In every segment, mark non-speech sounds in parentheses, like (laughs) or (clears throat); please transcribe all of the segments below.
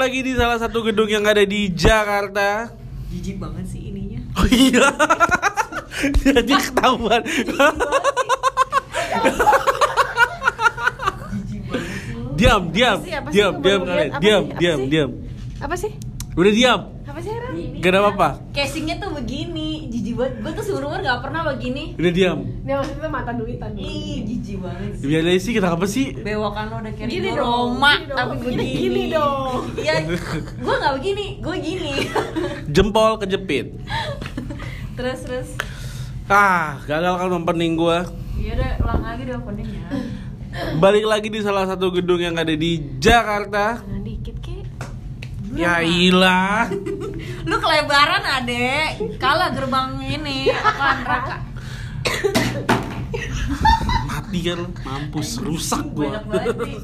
Lagi di salah satu gedung yang ada di Jakarta. Jijik banget sih ininya. Oh iya. Jadi ketahuan. Jijik banget sih lu. diam, diam, diam, diam kalian. Diam, diam, diam. Apa sih? Udah diam. Apa sih, Ram? Ini Gak ada apa-apa. Casingnya tuh begini, jijik banget. Gue tuh seumur umur gak pernah begini. Udah diam. Dia maksudnya mantan duitan. Ih, jijik banget sih. Biar sih kenapa sih? Bewokan lo udah kayak Gini Roma, gini dong, tapi gini, begini. gini dong. Iya, gue gak begini, gue gini. (laughs) Jempol kejepit. (laughs) terus terus. Ah, gagal kan opening gua. Iya udah ulang lagi deh openingnya. Balik lagi di salah satu gedung yang ada di Jakarta. Nah, dikit kek. Ya ilah. (laughs) Lu kelebaran adek, kalah gerbang ini apa neraka. Mati kan lu. mampus rusak gua. Banyak banget nih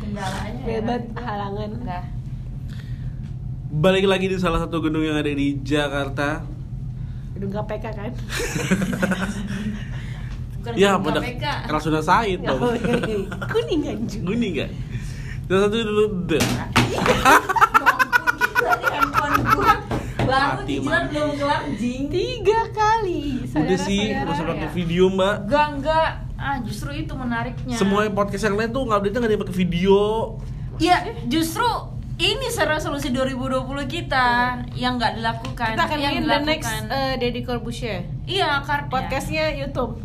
kendalanya. ya. Bebat halangan. Dah. Balik lagi di salah satu gedung yang ada di Jakarta. Gedung KPK kan? Bukan Ya, pada. Rasuna Said dong. Oh, iya. Kuning anjing. Kuning gak? Salah satu dulu deh. Tadi handphone gua baru Mati, dijilat belum kelar jing. Tiga kali. Udah sih, ya. pakai video mbak. Enggak enggak. Ah justru itu menariknya. Semua podcast yang lain tuh nggak update nggak ada yang pakai video. Ya justru ini resolusi 2020 kita yang nggak dilakukan. Kita akan yang bikin the dilakukan. next uh, Deddy Corbusier. Iya karena Podcastnya YouTube.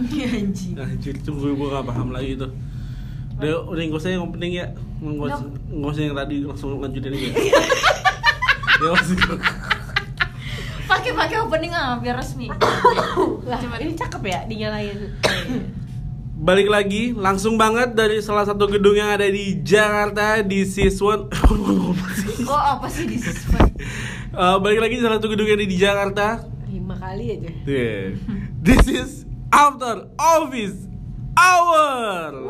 Iya anjing. Nah, jadi tuh gue gak paham lagi itu. Udah, udah nggak usah yang opening ya. Nggak usah yang tadi langsung lanjutin aja. (laughs) ya masih. Pakai pakai opening ah biar resmi. Lah, Coba. ini cakep ya dinyalain. Balik lagi, langsung banget dari salah satu gedung yang ada di Jakarta di Siswan. (laughs) Oh apa sih di siswa? Eh, balik lagi di salah satu gedung yang ada di Jakarta. Lima kali aja. Yeah. This is after office hour. (laughs)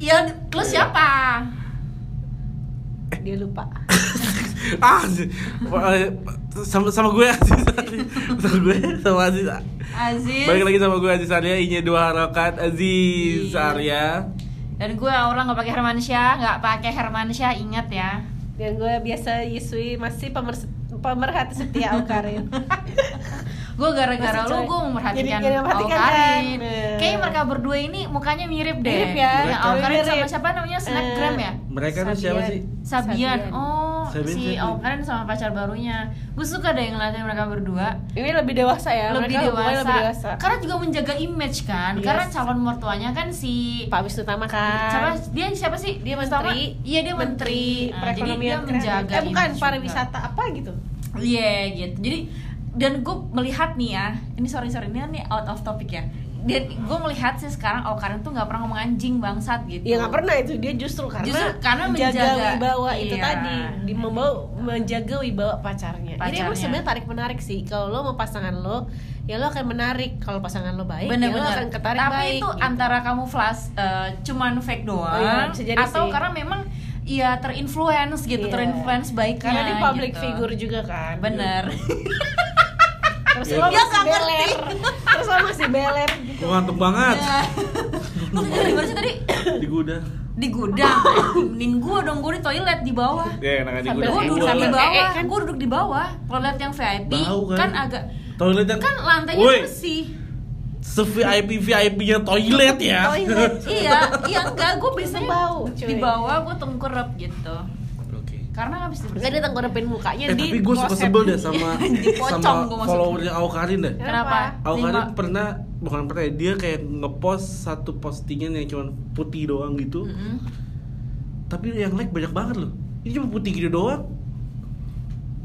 Ya lu siapa? Dia lupa. (laughs) ah, eh, sama sama gue Aziz sama gue sama Aziz. Aziz. Balik lagi sama gue Aziz Arya, inya dua harokat Aziz Iya. Arya. Dan gue orang nggak pakai Hermansyah, nggak pakai Hermansyah, ingat ya. Dan gue biasa Yusui masih pemer- pemerhati setia (laughs) Aukarin. Gue gara-gara lu gue memperhatikan kan. Nah. Kayaknya mereka berdua ini mukanya mirip deh. Mirip ya, Ya, Mereka- Aukarin sama siapa namanya? Snapgram Eh, ya? Mereka tuh siapa sih? Sabian. Sabian. Oh, Sabian si siapa? Aukarin sama pacar barunya. Gue suka deh ngeliatin mereka berdua. Ini lebih dewasa ya. lebih Mereka dewasa. lebih dewasa. Karena juga menjaga image kan. Yes. Karena calon mertuanya kan si Pak Wisnu Tama kan. Siapa dia siapa sih? Dia menteri. Iya, dia menteri. Nah, jadi dia menjaga Eh bukan image juga. pariwisata apa gitu. Iya gitu. Jadi dan gue melihat nih ya, ini sorry sorry ini nih out of topic ya. Dan gue melihat sih sekarang Aukarin tuh nggak pernah ngomong anjing bangsat gitu. Ya nggak pernah itu dia justru karena Justru karena menjaga, wibawa itu iya. tadi, di membawa menjaga wibawa pacarnya. Ini emang Pacarnya. sebenarnya tarik menarik sih. Kalau lo mau pasangan lo, ya lo akan menarik. Kalau pasangan lo baik, ya lo Bener-bener. akan ketarik Tapi baik. itu gitu. antara kamu flash eh, cuman fake doang, Oh iya, atau sih. karena memang ya terinfluence gitu, Iya. terinfluence baiknya. karena dia public gitu. figure juga kan. Bener. Terus Iya. lo Dia masih nggak ngerti. beler. Terus lo masih beler. Gue ngantuk banget Lu kerja di mana sih tadi? di gudang. Di gudang. Mending gua dong, gua di toilet di bawah. Ya, enak di Sambil gudang. Gue Sambil- duduk di bawah, ee kan? gue duduk di bawah. Toilet yang VIP Bau kan? kan agak Toilet yang kan lantainya bersih. Se VIP VIP nya toilet ya. Toilet. (laughs) iya, iya enggak, gue biasanya bau, di bawah gue tengkurap gitu. Oke. Karena habis Enggak dia tengkurapin mukanya Eh di tapi gue suka sebel deh sama (laughs) sama followernya Aukarin deh. Kenapa? Aukarin pernah bukan pernah ya, dia kayak ngepost satu postingan yang cuma putih doang gitu. Mm-mm. Tapi yang like banyak banget loh. Ini cuma putih gitu doang.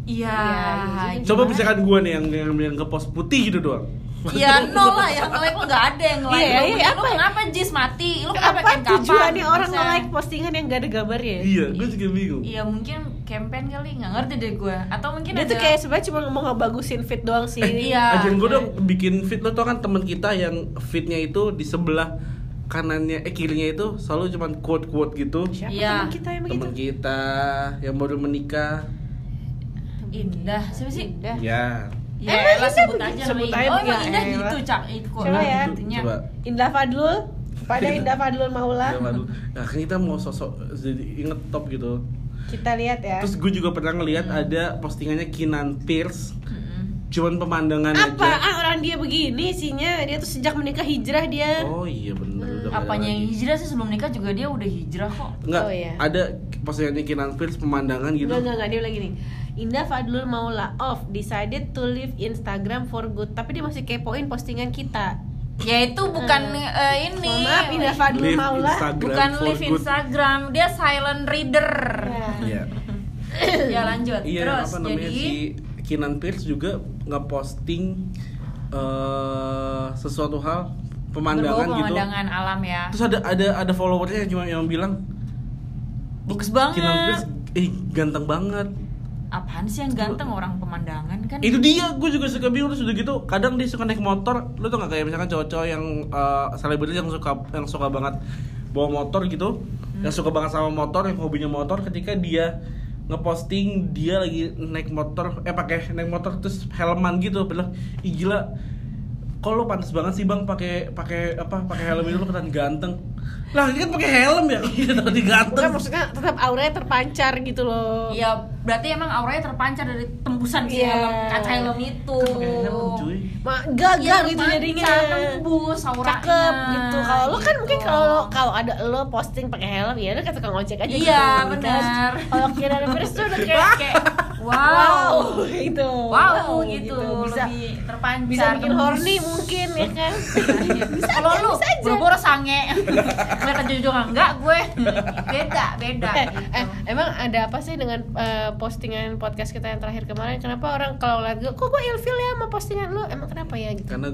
Iya. Iya, iya juga. Coba misalkan gue nih yang yang, yang ngepost putih gitu doang. Iya nol lah yang like nggak ada yang like Iya, iya, Lu apa ya? kenapa Jis mati? Lu kenapa Apa kapan? tujuannya orang Maksudnya- nge-like postingan yang gak ada gambarnya? Iya, gue juga bingung. Iya mungkin campaign kali nggak ngerti deh gue. Atau mungkin Dia ada tuh kayak sebenarnya cuma mau ngebagusin fit doang sih. (laughs) Iya. Ajarin gue dong bikin feed lo tau kan teman kita yang feednya itu di sebelah kanannya eh kirinya itu selalu cuman quote quote gitu. Siapa Iya. teman kita yang begitu? Teman kita yang baru menikah. Indah. Siapa sih? Indah. Ya. Ya, Emang Indah sebut aja Sebut namanya. aja Oh, emang Indah elah. gitu, Cak. Itu kok. Coba ya. Coba. Indah Fadlul. pada Indah Fadlul Maula Ya, waduh. Nah, kan kita mau sosok jadi inget top gitu. kita lihat ya Terus gue juga pernah ngeliat ada postingannya Kinan Pierce, Mm-mm. cuman pemandangan aja. apaan orang dia begini isinya dia tuh sejak menikah hijrah dia Oh iya bener udah nggak ada Apanya yang hijrah sih sebelum nikah juga dia udah hijrah kok. Enggak, Oh, iya. ada postingannya Kinan Pierce pemandangan gitu. Enggak, enggak, enggak, dia lagi nih Indah Fadlul Maula off decided to leave Instagram for good tapi dia masih kepoin postingan kita Ya itu bukan eh, ini. Mohon maaf Indah Fadlul Leave Maula Instagram bukan live good. Instagram, dia silent reader. Ya. Iya. (coughs) ya lanjut. Iya, Terus apa namanya jadi si Kinan Pierce juga ngeposting eh sesuatu hal pemandangan berbau gitu. pemandangan alam ya. Terus ada ada ada followersnya yang cuma yang bilang Bagus Kinan banget. Pierce eh ganteng banget. Apaan sih yang ganteng orang pemandangan kan? Itu dia, gue juga suka bingung terus udah gitu. Kadang dia suka naik motor, lu tuh nggak kayak misalkan cowok-cowok yang selebritis yang suka yang suka banget bawa motor gitu, yang suka banget sama motor, yang hobinya motor. Ketika dia ngeposting dia lagi naik motor, eh pakai naik motor terus helman gitu, bilang, ih gila, kok lu pantas banget sih bang pakai pakai apa pakai helm itu lu kelihatan ganteng. Lah ini kan pakai helm ya, (laughs) tapi ganteng. Bukan maksudnya tetap auranya terpancar gitu loh Ya berarti emang auranya terpancar dari tembusan si Iya. helm kaca helm itu. Kan pakai helm cuy. Ma, gagal Iya, gitu jadinya nembus auranya. cakep gitu kalau lo kan Gitu. mungkin kalau kalau ada lo posting pakai helm ya lo kayak tukang ojek aja Iya, gitu. benar. kalau kira ada Pierce tuh udah kayak kayak kayak wow. gitu Wow, gitu, bisa lebih terpancar. bisa bikin tembus. horny mungkin ya kan (laughs) Kalau lu bisa aja. buru-buru sange. Kelihatan jujur enggak gue. Beda, beda. eh, gitu. eh, emang ada apa sih dengan eh, postingan podcast kita yang terakhir kemarin kenapa orang kalau lihat gue kok gue ilfil ya sama postingan lo emang kenapa ya gitu Karena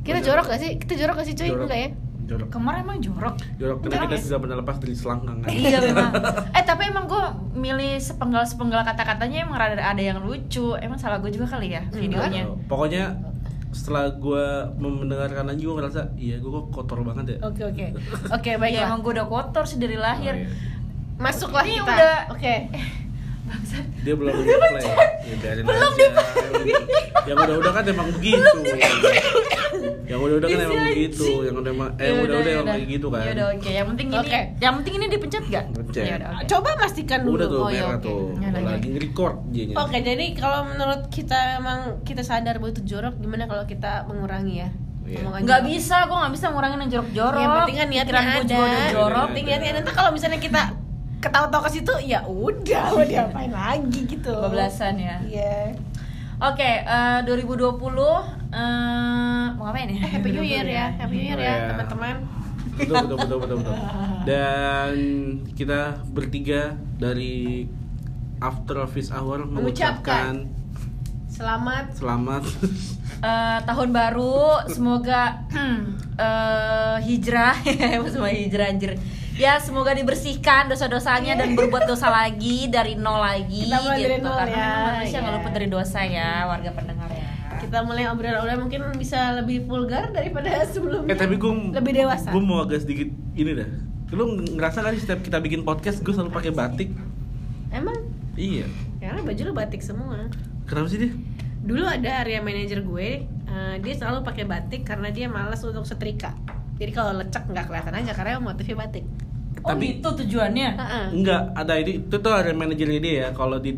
kita jorok gak sih kita jorok gak sih cuy Jorok. enggak ya jorok. Kemarin emang jorok. Jorok karena Jorok kita ya? sudah pernah lepas dari selangkangan. (laughs) iya memang. (laughs) Eh tapi emang gue milih sepenggal sepenggal kata-katanya emang rada ada yang lucu. Emang salah gue juga kali ya videonya. Oh, Pokoknya setelah gue mendengarkan lagi gue ngerasa iya gue kok kotor banget ya. oke oke (laughs) oke Ya baiklah emang gue udah kotor sih dari lahir. Oh, iya. masuklah Ini kita udah- oke Bangsat. Dia belum play. Ya biarin belum aja. Yang udah-udah kan emang begitu. Yang udah-udah kan emang begitu. Yang udah emang eh Ya udah-udah emang ya kayak gitu kan. Ya udah oke. Yang penting ini Oke. yang penting ini dipencet gak? Pencet. Ya udah oke. coba pastikan dulu Udah tuh oh, ya, merah oke. tuh. Ya Lagi nge-record dianya. Oke, jadi kalau menurut kita emang kita sadar bahwa itu jorok, gimana kalau kita mengurangi ya? Iya. Nggak jorok? bisa, gue nggak bisa ngurangin yang jorok-jorok. Yang penting kan niatnya ada. juga udah jorok. Iya, Penting niatnya ada. Ntar kalau misalnya kita ketawa-tawa ke situ, ya udah, mau diapain lagi gitu. Kebablasan ya. Iya. Oke, eh, 2020 eh mau ngapain ya? Eh, Happy New Year ya, Happy New Year ya, Iya. teman-teman. betul betul betul betul betul (laughs) dan kita bertiga dari After Office Hour Mengucapkan mengucapkan Selamat. selamat (laughs) Eh, tahun baru semoga (clears throat) eh, hijrah (laughs) semua hijrah anjir ya semoga dibersihkan dosa-dosanya dan berbuat dosa lagi dari nol lagi Kita mulai dari gitu nol karena ya, manusia nggak ya. luput dari dosa ya warga pendengar ya Kita mulai obrolan-obrolan mungkin bisa lebih vulgar daripada (laughs) sebelumnya. eh tapi gue lebih dewasa. gue mau agak sedikit ini dah lu ngerasa gak sih setiap kita bikin podcast gue selalu pakai batik Emang iya karena baju lu batik semua. kenapa sih dia Dulu ada area manajer gue, eh, dia selalu pakai batik karena dia malas untuk setrika. Jadi kalau lecek nggak kelihatan aja karena motifnya batik. Oh Tapi- gitu tujuannya? Heeh. enggak ada ini itu tuh ada manajernya dia ya. Kalau di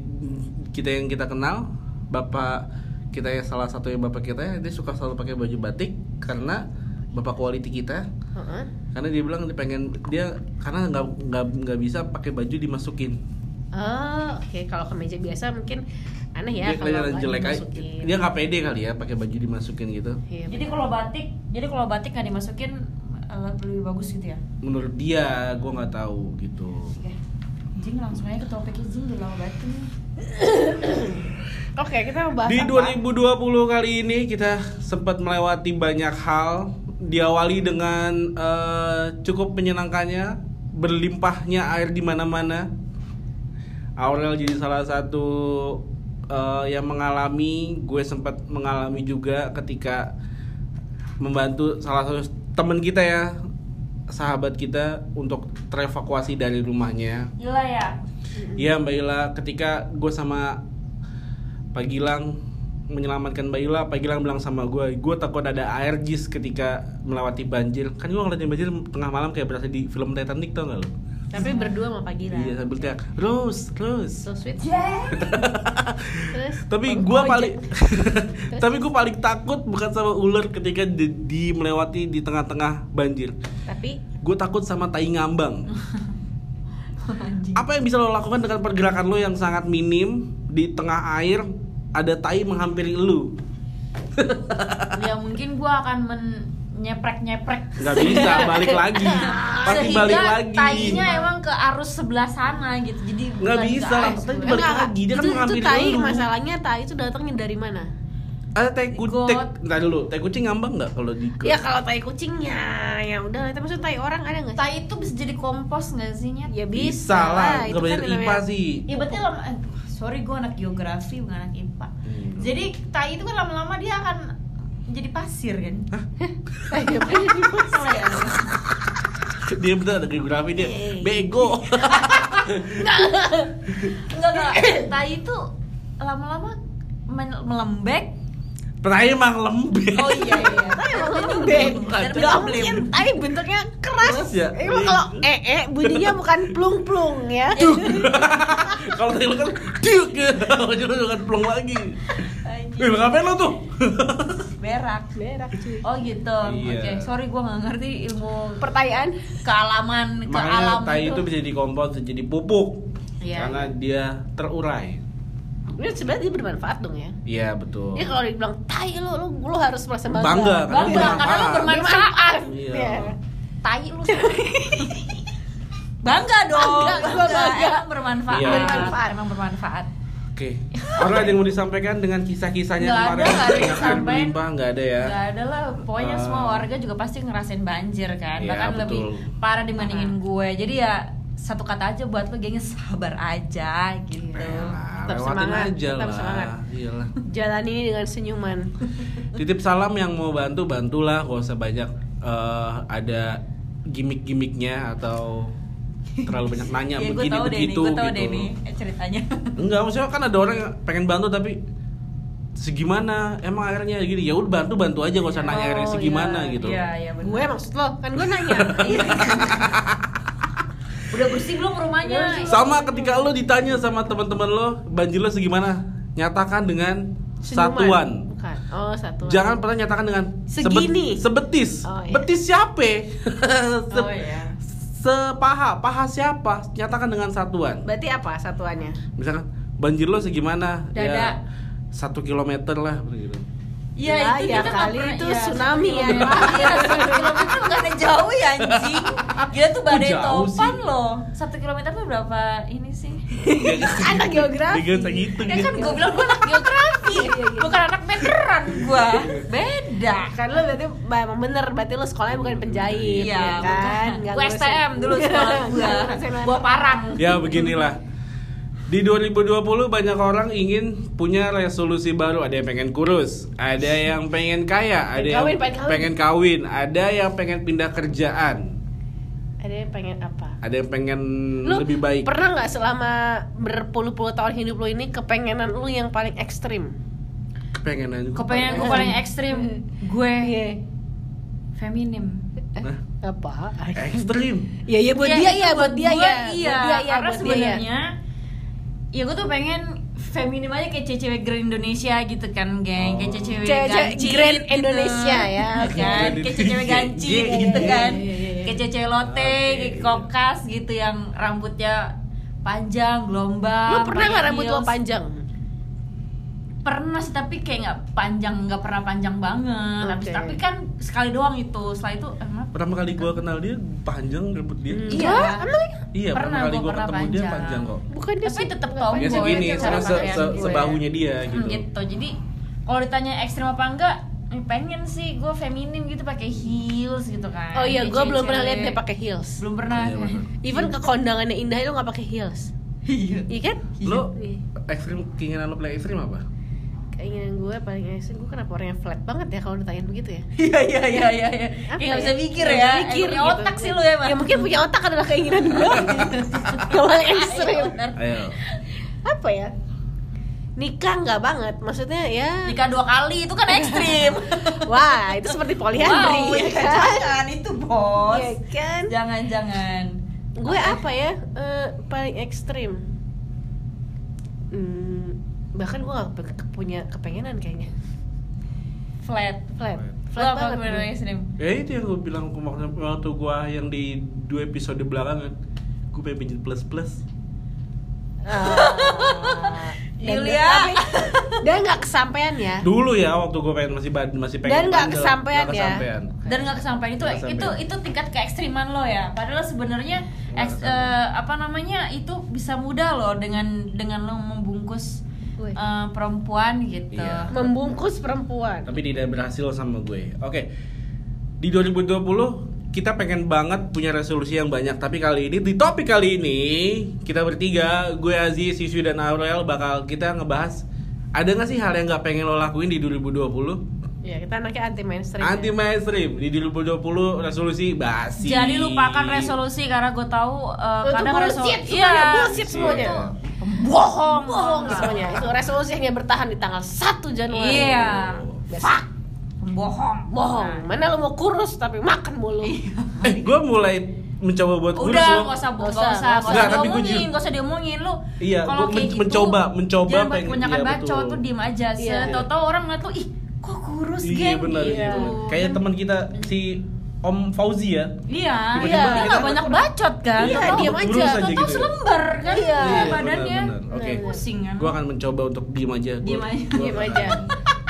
kita yang kita kenal bapak kita yang salah satu yang bapak kita dia suka selalu pakai baju batik karena bapak quality kita. Heeh. karena dia bilang dia pengen dia karena nggak nggak nggak bisa pakai baju dimasukin. Oh, oke. Kalau kemeja biasa mungkin aneh ya dia kalau jelek aja. dia nggak pede kali ya pakai baju dimasukin gitu. Iya, jadi kalau batik jadi kalau batik nggak dimasukin lebih bagus gitu ya menurut dia gue nggak tahu gitu Oke. Jing langsung aja ke topiknya Jing udah lama banget nih Oke, kita mau bahas Di apa? 2020 kali ini kita sempat melewati banyak hal. Diawali dengan eh, cukup menyenangkannya, berlimpahnya air di mana-mana. Aurel jadi salah satu eh, yang mengalami, gue sempat mengalami juga ketika membantu salah satu teman kita ya, sahabat kita untuk terevakuasi dari rumahnya. gila ya Iya Mbak Ila, ketika gue sama Pak Gilang menyelamatkan Mbak Ila, Pak Gilang bilang sama gue, gue takut ada air jis ketika melewati banjir. Kan gue ngeliatin banjir tengah malam kayak berasa di film Titanic tau gak lo? Tapi berdua sama Pak Gilang. Iya sambil teriak, Rose, Rose. So sweet. (laughs) Jack. Terus Tapi gue paling, (laughs) tapi gue paling takut bukan sama ular ketika di, di melewati di tengah-tengah banjir. Tapi Gue takut sama tai ngambang. (laughs) Anjing. Apa yang bisa lo lakukan dengan pergerakan lo yang sangat minim di tengah air? Ada tai menghampiri lu. ya mungkin gua akan menyeprek-nyeprek Nggak bisa (laughs) balik lagi. Pasti sehingga balik lagi. tainya emang ke arus sebelah sana gitu jadi Nggak bisa, tapi balik Enggak, lagi, dia kan itu, itu mengambil tai dulu. masalahnya tai itu datangnya dari mana? Ada tai kucing. Ntar dulu, tai kucing ngambang nggak kalau di Ya kalau tai kucingnya ya udah, tapi maksud tai orang ada nggak? tai itu bisa jadi kompos nggak sih Nyet? Ya bisa lah, itu nggak belajar kan IPA sih. Ya berarti lama eh, sorry gue anak geografi bukan anak IPA. Hmm. Jadi tai itu kan lama-lama dia akan jadi pasir kan? Tai (laughs) apa jadi bos? Salah ya? dia betul ada geografi dia Yeay. bego. (laughs) Enggak enggak. (laughs) Tai itu lama-lama melembek. Tai emang lembek. Oh iya iya. Tai emang Dan Gak mungkin tai bentuknya keras. Ya? Emang kalau ee bunyinya bukan plung-plung ya. (laughs) Kalau tai lu kan diuk gitu. Jadi lu kan plong lagi. Anjing. Eh, ngapain lo tuh? Berak. Berak cuy. Oh gitu. Iya. Oke, sorry gue nggak ngerti ilmu Pertanyaan kealaman ke Makanya alam tai itu. itu bisa jadi kompos, bisa jadi pupuk. Iya. Karena dia terurai. Ini sebenarnya dia bermanfaat dong ya. Iya, betul. Dia kalau dibilang tai lo, lo, lo harus merasa bangga. Bangga, karena Bangga karena lu bermanfaat. Iya. Iya. Tai lu. (laughs) bangga dong. Bangga, gua bangga. Emang bermanfaat. Iya. Bermanfaat. Emang bermanfaat. Oke. Orang ada yang mau disampaikan dengan kisah-kisahnya Nggak kemarin? ada, nggak ada yang berlimpah, nggak ada ya. Gak ada lah, pokoknya Ah. semua warga juga pasti ngerasain banjir kan Iya, Bahkan betul. lebih parah dibandingin gue Jadi ya satu kata aja buat lo gengnya sabar aja gitu Nah, Tetap semangat, aja tetap lah. semangat. Iyalah. Jalan ini dengan senyuman. Titip salam yang mau bantu bantulah, gak usah banyak eh, ada gimmick-gimmicknya atau terlalu banyak (laughs) nanya Iya gue begini deh nih, begitu gue tau gitu. deh nih eh, ceritanya (laughs) Enggak, maksudnya kan ada orang yang pengen bantu tapi segimana emang airnya gini ya udah bantu bantu aja gak usah nanya Oh, segimana iya. gitu Iya, iya benar Gue maksud lo, kan gue nanya. (laughs) Udah bersih belum rumahnya? Sama ketika lo ditanya sama teman-teman lo banjir lo segimana nyatakan dengan Senyuman. satuan Bukan. Oh, satuan. jangan pernah nyatakan dengan Segini. sebetis Oh, iya. betis siapa (laughs) Se- Oh iya sepaha paha siapa nyatakan dengan satuan Berarti apa satuannya? misalkan banjir lo segimana Dada. ya satu kilometer lah begitu Iya Ya, itu ya kita kali. pernah- itu iya, tsunami satu ya. kilometer. Iya kilometer bukan ada jauh ya anjing. Gila tuh badai topan sih? loh. Satu kilometer tuh berapa ini sih? (laughs) Anak geografi. Tiga segitu Ya kan gue bilang gue anak geografi. Bukan anak meteran gue Beda. Kan lo berarti bah, emang bener, berarti lo sekolahnya bukan penjahit Iya ya kan? Gue STM dulu sekolah gue anak. Bawa parang. Ya beginilah di 2020 banyak orang ingin punya resolusi baru ada yang pengen kurus ada yang pengen kaya ada Pengen yang kawin, pengen kawin. pengen kawin ada yang pengen pindah kerjaan Ada yang pengen apa? ada yang pengen Lu lebih baik pernah nggak selama berpuluh-puluh tahun hidup lo ini kepengenan lu yang paling ekstrim? kepengenan Kepengen gue paling ekstrim Gue Iya. feminim Nah, Apa? ekstrim Iya iya buat Iya, dia ya, buat dia gue ya. Iya, Buat dia ya, karena buat dia ya. sebenarnya Ya gue tuh pengen feminim aja kayak cewek Grand Indonesia gitu kan, geng. Kayak Oh. cewek Cewek-cewek Grand gitu. Indonesia ya. Kan, kayak cewek gancit gitu kan. Kayak cewek lote, kayak kokas gitu yang rambutnya panjang, gelombang. Lu pernah nggak rambut lo panjang? Pernah sih tapi kayak nggak panjang, nggak pernah panjang banget. Habis- Oke. Tapi kan sekali doang itu. Setelah itu emang pertama kali gua kenal dia panjang rambut dia Hmm. Iya. Emang iya Pernah, pertama kali pernah ketemu dia panjang. panjang kok Bukan dia Tapi tomboy. ya panjang. segini itu se se gue. sebahunya dia Hmm, gitu gitu. Jadi kalau ditanya ekstrim apa enggak, eh, pengen sih gue feminim gitu pakai heels gitu kan. Oh iya, gue belum pernah lihat dia pakai heels. Belum pernah. Iya, bener. (laughs) Even ke kondangannya Indah itu nggak pakai heels. Iya. Iya kan? lo Iya. ekstrim keinginan lo paling ekstrim apa Keinginan gue paling ekstrim, gue kenapa orangnya flat banget ya kalau ditanyain begitu ya? Iya iya iya iya. iya. Apa Kayak nggak ya? bisa mikir ya. bisa mikir punya gitu. otak sih lu emang. Ya mungkin punya otak adalah keinginan gue. (laughs) Yang paling ekstrim. Iya, benar. ayo Apa ya? nikah nggak banget maksudnya ya Nikah dua kali itu kan ekstrim. (laughs) wah itu seperti poliandri wow, ya iya, kan jangan itu bos. Iya kan Jangan jangan. gue apa ya eh, paling ekstrim Hmm, bahkan gue gak punya kepengenan kayaknya. Flat. flat. Flat. Apa banget? Ya itu yang gue bilang waktu, waktu gue yang di dua episode belakangan. Gue pengen pijit plus plus Ah, dan Yulia. tapi- dan nggak kesampaian ya. Dulu ya waktu gue pengen masih masih pengen Dan nggak bandel, kesampean nggak ya? kesampean. dan nggak kesampaian. Itu Nggak itu itu tingkat keekstriman lo ya. Padahal sebenarnya eh, apa namanya itu bisa mudah loh dengan dengan lo membungkus Eh, perempuan gitu Iya. membungkus perempuan Tapi tidak berhasil sama gue Oke Di 2020 kita pengen banget punya resolusi yang banyak Tapi kali ini, di topik kali ini Kita bertiga, gue Aziz, Yusuf dan Aurel Bakal kita ngebahas Ada gak sih hal yang gak pengen lo lakuin di 2020? ya kita anaknya anti mainstream Anti mainstream Di 2020 resolusi basi jadi lupakan resolusi karena gue tahu Itu kadang bullshit, resolusi semuanya bullshit semuanya. Iya. Bohong. Bohong semuanya. Itu resolusi hanya bertahan di tanggal 1 Januari. Iya. Biasa. fuck. Bohong. Bohong. Mana lu mau kurus tapi makan mulu. Eh, gue mulai mencoba buat kurus Udah, nggak usah, Nggak nggak usah, nggak usah gua diomongin, nggak usah diomongin. Lu. Iya, kalau kayak men- gitu, mencoba- mencoba jangan pengen- kebanyakan iya, bacot betul. tuh diem aja. Iya. Tahu-tahu orang ngeliat lu, ih, kok kurus Iya geng? benar gitu. iya. benar. Kayak teman kita si Om Fauzi ya. Iya, iya. kita- nggak banyak bacot kan? Iya, Tahu-tahu- diem aja. Tahu-tahu gitu ya. selembar kan Iya. iya, Iya, badannya. benar. Oke. Pusing kan? Gue akan mencoba untuk diem aja. Gua- Diem aja. gua- diam aja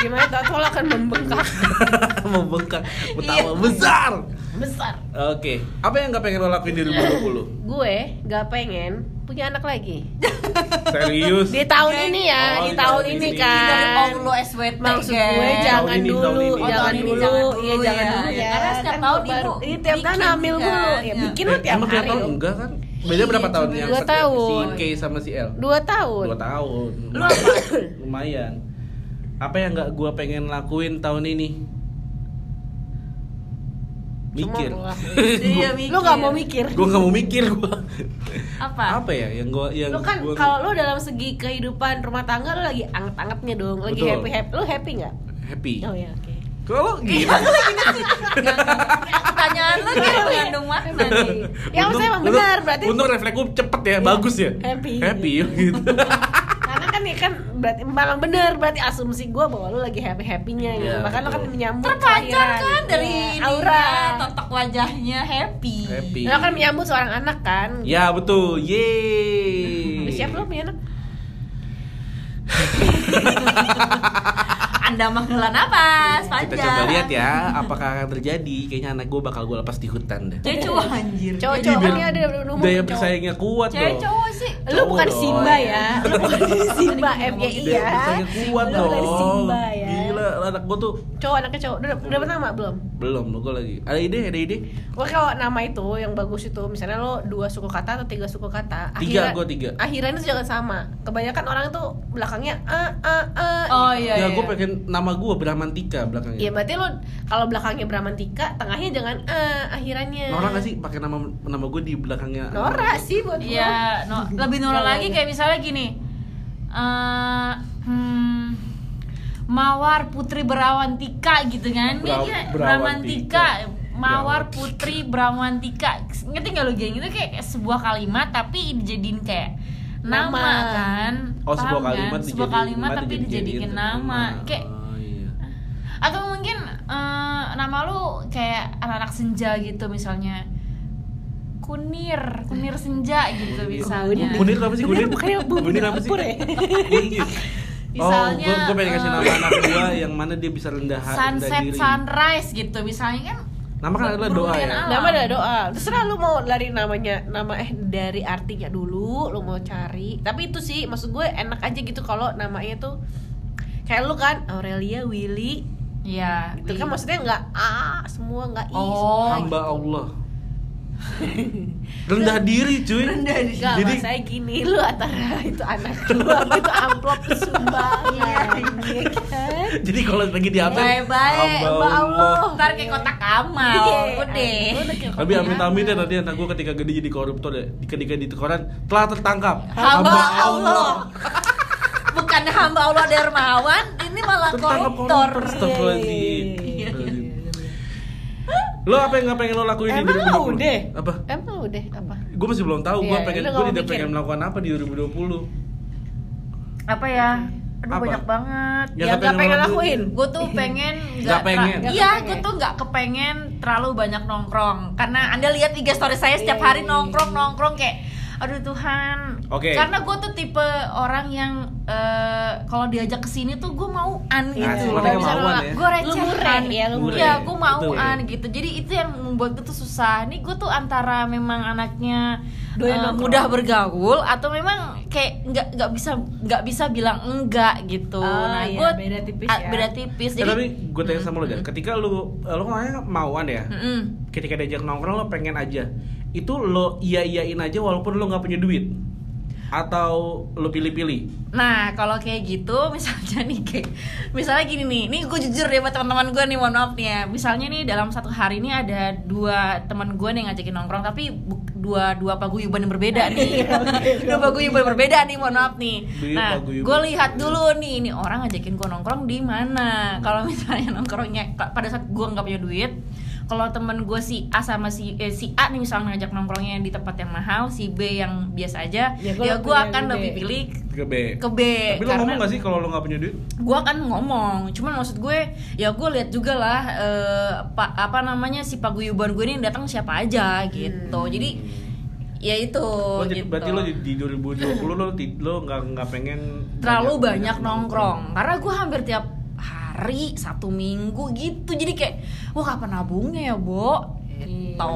diam aja tau lo akan membengkak (laughs) Membengkak, ketawa Iya. besar. besar Oke, apa yang nggak pengen lo lakuin di 2020? gue gak pengen punya anak lagi (laughs) Serius? di tahun Geng. ini ya Oh, di tahun ini Dari kan Paulo SWT maksud gue jangan Tahun ini, dulu tahun ini. Jangan tahun ini dulu iya dulu jangan ya. dulu ya Karena setiap Kan tahun baru- ibu iya, tiap tahun bikin hamil kan. mulu ya Iya. bikin lo tiap emang hari tahun yuk. enggak kan? Beda berapa Iya, tahun yang dua tahun. Si K sama si L? dua tahun Dua tahun. Lu apa? (coughs) Lumayan. Apa yang nggak gue pengen lakuin tahun ini? Mikir. (laughs) Iya, mikir. lu gak mau mikir gue nggak mau mikir gue. Apa? Apa ya yang gue yang lu kan gua- kalau lu dalam segi kehidupan rumah tangga lu lagi anget-angetnya dong lagi Betul. happy happy lu happy nggak happy. oh ya oke Kalau gitu. Pertanyaan lu kan mengandung makna nih. Ya, maksudnya emang benar, berarti- Untuk refleks gue cepet ya, Iya. bagus ya. Happy. Happy gitu. (laughs) kan ya kan berarti memang bener berarti asumsi gue bahwa lu lagi happy happynya gitu Iya, bahkan lu kan menyambut Terpancar kan dari Iya, aura aura totok wajahnya happy. Happy. lu kan menyambut seorang anak kan Ya betul. Yeay. Udah siap lu punya anak (laughs) Anda menghela napas panjang. Kita coba lihat ya, apakah akan terjadi. Kayaknya anak gue bakal gue lepas di hutan deh. Cewek anjir. Cowok-cowok Iya, kan biar dia ada umum Daya cowok. bersaingnya kuat Cewek dong. cowok sih. lu bukan. Simba ya lu bukan Simba FYI Daya ya bersaingnya kuat lu dong. bukan Simba ya anak gue tuh cowok anaknya cowok udah udah nama belum belum. Gue lagi. Ada ide, ada ide. Gue kalau nama itu yang bagus itu misalnya lo dua suku kata atau tiga suku kata. Tiga, akhirnya- gua tiga. Akhirnya itu jangan sama. Kebanyakan orang tuh belakangnya a a a. Oh iya ya iya. gue pengen nama gue Brahmantika belakangnya. Iya berarti lo kalau belakangnya Brahmantika, tengahnya jangan a akhirannya. Norak gak sih pakai nama nama gue di belakangnya? Norak sih buat gua. Iya, no, lebih Iya, nolak iya, lagi iya. kayak misalnya gini. eh hmm, Mawar Putri Brawantika gitu kan. Ini Bra- dia. Brawantika. Mawar Putri Brawantika. Ngerti gak lu geng? Itu kayak sebuah kalimat tapi dijadiin kayak nama, Nama. kan. Oh sebuah kan? kalimat sebuah dijadiin- kalimat tapi dijadiin nama. Kayak Oh, iya. atau mungkin eh, nama lu kayak anak-anak senja gitu misalnya kunir kunir senja gitu misalnya Kunir apa sih Kunir kunir? Kunir apa sih? Misalnya, oh, gue pengen kasih nama eh, anak gue yang mana dia bisa rendah rendah sunset diri. sunrise gitu misalnya kan Nama kan adalah doa ya. alam. Nama ada doa. Terserah lu mau dari namanya nama eh dari artinya dulu lu mau cari. Tapi itu sih maksud gue enak aja gitu kalau namanya tuh kayak lu kan Aurelia Willy Iya itu kan maksudnya nggak a semua nggak i Oh. Hamba Allah. (laughs) rendah diri cuy. Rendah diri. Enggak, Jadi saya gini, lu antara itu anak lu apa itu amplop sumbangan ya kan? (laughs) jadi kalau lagi diambil Baik-baik, hamba hamba Allah. Allah. ntar kayak kotak amal Iya, kayak Tapi amit amit ya nanti anak gue ketika gede jadi koruptor ya, ketika di koran telah tertangkap hamba Allah bukannya hamba Allah dermawan, ini malah Tertangkap koruptor. koruptor. Astagfirullahaladzim. Lo apa yang nggak pengen lo lakuin di Emang 2020? udah? Apa? Emang udah apa? Gue masih belum tahu. Gue Iya, pengen, gue mau tidak pengen melakukan apa di 2020. Apa ya? Aduh Apa? banyak banget. Ya, Yang tapi gak pengen lo lakuin gue tuh (laughs) pengen Nggak pengen. iya gue tuh nggak kepengen terlalu banyak nongkrong karena anda lihat IG story saya setiap Iya, hari iya, nongkrong nongkrong kayak aduh Tuhan Oke. karena gue tuh tipe orang yang eh, kalau diajak ke sini tuh gue mauan gitu Asik, loh makanya mauan ya. gue recehan mureh, ya, lu. Iya, gue Betul. mauan gitu jadi itu yang membuat gue tuh susah nih gue tuh antara memang anaknya Doyan nongkrong. mudah bergaul atau memang kayak nggak nggak bisa nggak bisa bilang enggak gitu Oh, nah iya, gue beda tipis ya. beda tipis Eh, jadi tapi gue tanya sama lo deh, ketika lu lo kan mauan ya, Mm-mm. ketika diajak nongkrong lo pengen aja, itu lo iya iyain aja walaupun lo nggak punya duit, atau lo pilih-pilih? Nah, kalau kayak gitu, (laughs) misalnya nih kayak, misalnya gini nih, nih gue jujur deh buat teman-teman gue nih, mohon maaf nih ya. Misalnya nih dalam satu hari ini ada dua teman gue nih ngajakin nongkrong, tapi dua dua paguyuban yang berbeda nih, (laughs) (laughs) dua paguyuban berbeda nih, mohon maaf nih. Nah, gue lihat dulu nih, ini orang ngajakin gue nongkrong di mana. Kalau misalnya nongkrongnya pada saat gue nggak punya duit, kalau temen gue si A sama si eh, si A nih misalnya ngajak nongkrongnya di tempat yang mahal, si B yang biasa aja, Ya, ya, gua gue akan lebih pilih Ke B. ke B Tapi lo ngomong gak sih kalau lo nggak punya duit? gue akan ngomong cuman maksud gue ya gue lihat juga lah eh, pa- apa namanya si paguyuban gue ini yang datang siapa aja gitu. Jadi ya itu Lo jadi- gitu. Berarti lo di, di 2020 lo ti- lo nggak nggak pengen terlalu banyak nongkrong. karena gue hampir tiap hari satu minggu gitu jadi kayak wah kapan nabungnya ya bo gitu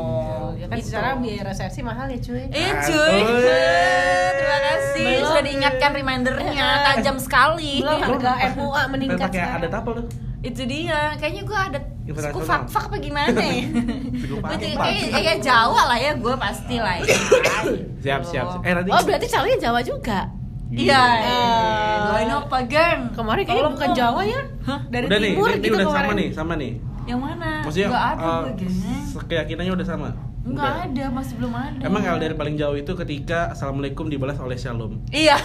Ya kan Gitu. secara biaya resepsi mahal ya cuy Eh cuy, weh. terima kasih Belum. sudah diingatkan remindernya tajam sekali. Belum harga MUA meningkat pakai ada apa lo? itu dia kayaknya gue ada apa? fak fak apa gimana ya (laughs) fak. kayak kayak Jawa lah ya gue pasti lah ya Siap siap. siap. Eh nanti Oh berarti calonnya Jawa juga iya Eh. doain apa geng Kemarin kayaknya bukan. Jawa ya Dari udah nih, timur ini, ini gitu udah kemarin sama nih, sama nih. yang mana Maksudnya nggak ada eh, gue geng keyakinannya udah sama. nggak Udah. ada masih belum ada Emang LDR paling jauh itu ketika assalamualaikum dibalas oleh shalom. iya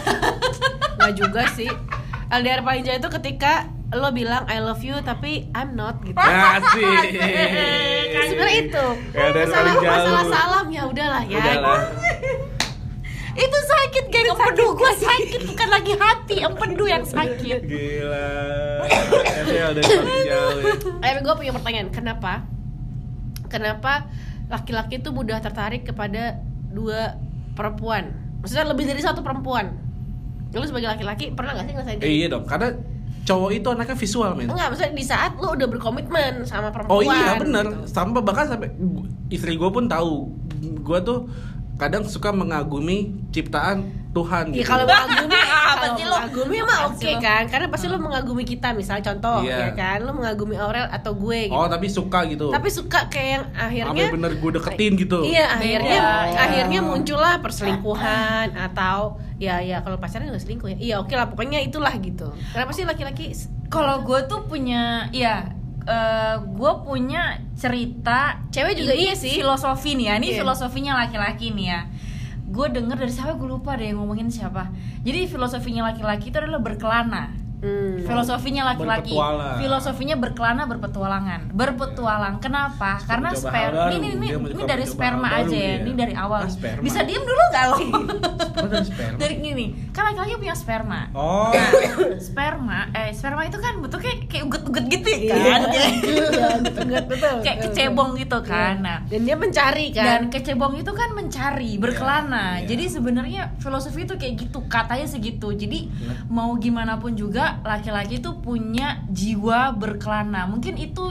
(laughs) Nggak juga sih LDR paling jauh itu ketika lo bilang I love you tapi I'm not gitu Asik. (laughs) Sebenarnya itu LDR masalah, paling jauh. masalah salam ya udahlah ya Udahlah. Itu sakit geng. Empedu gue sakit bukan lagi hati. Empedu yang sakit. Gila. Itu jauh ya. Gue punya pertanyaan. Kenapa? Kenapa laki-laki itu mudah tertarik kepada dua perempuan? Maksudnya lebih dari satu perempuan. Lu sebagai laki-laki pernah gak sih ngerasain Eh, iya dong, karena cowok itu anaknya visual men. Enggak, maksudnya di saat lu udah berkomitmen sama perempuan Oh iya bener, gitu. sampai bahkan sampai istri gue pun tahu, gue tuh kadang suka mengagumi ciptaan Tuhan. Ya gitu. kalau mengagumi, (laughs) Apa sih lo? mengagumi mah oke lo? kan, karena pasti lo mengagumi kita, misalnya contoh, Iya. ya kan, lo mengagumi Aurel atau gue gitu. Oh tapi suka gitu. Tapi suka kayak yang akhirnya, Sampai bener gue deketin gitu. iya akhirnya, Beda. akhirnya muncullah perselingkuhan atau ya ya kalau pacaran nggak selingkuh ya, iya oke lah pokoknya itulah gitu. Kenapa sih laki-laki? kalau gue tuh punya ya gue punya cerita Cewek juga ini iya sih. filosofi nih ya ini Iya. filosofinya laki-laki nih ya gue denger dari siapa gue lupa deh ngomongin siapa jadi filosofinya laki-laki itu adalah berkelana Hmm. filosofinya laki-laki filosofinya berkelana berpetualangan berpetualang kenapa karena Mencoba sperma ini ini ini, dari sperma aja ya dia. ini dari awal Ah, sperma. bisa diem dulu nggak lo Oh, dari sperma. dari gini kan laki-laki punya sperma Oh. Nah, sperma, eh sperma itu kan bentuknya kayak uget-uget gitu ya Iya, kan, (laughs) Iya, (laughs) betul, betul, kayak kecebong gitu kan. Iya. Nah, Dan dia mencari kan. dan kecebong itu kan mencari, berkelana. iya. Jadi sebenarnya filosofi itu kayak gitu, katanya segitu. Jadi Nah. mau gimana pun juga laki-laki itu punya jiwa berkelana. Mungkin itu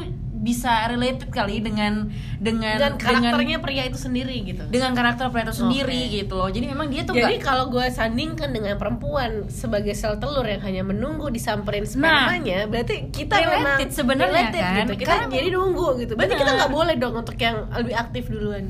bisa related kali dengan dengan dan karakternya pria itu sendiri gitu. dengan karakter pria itu sendiri Oke. gitu loh. Jadi memang dia tuh Jadi nggak- kalau gue sandingkan dengan perempuan sebagai sel telur yang hanya menunggu disamperin Nah, spermanya, berarti kita related sebenarnya related kan. gitu. Kita Karena- jadi nunggu gitu. Berarti Benar. kita nggak boleh dong untuk yang lebih aktif duluan.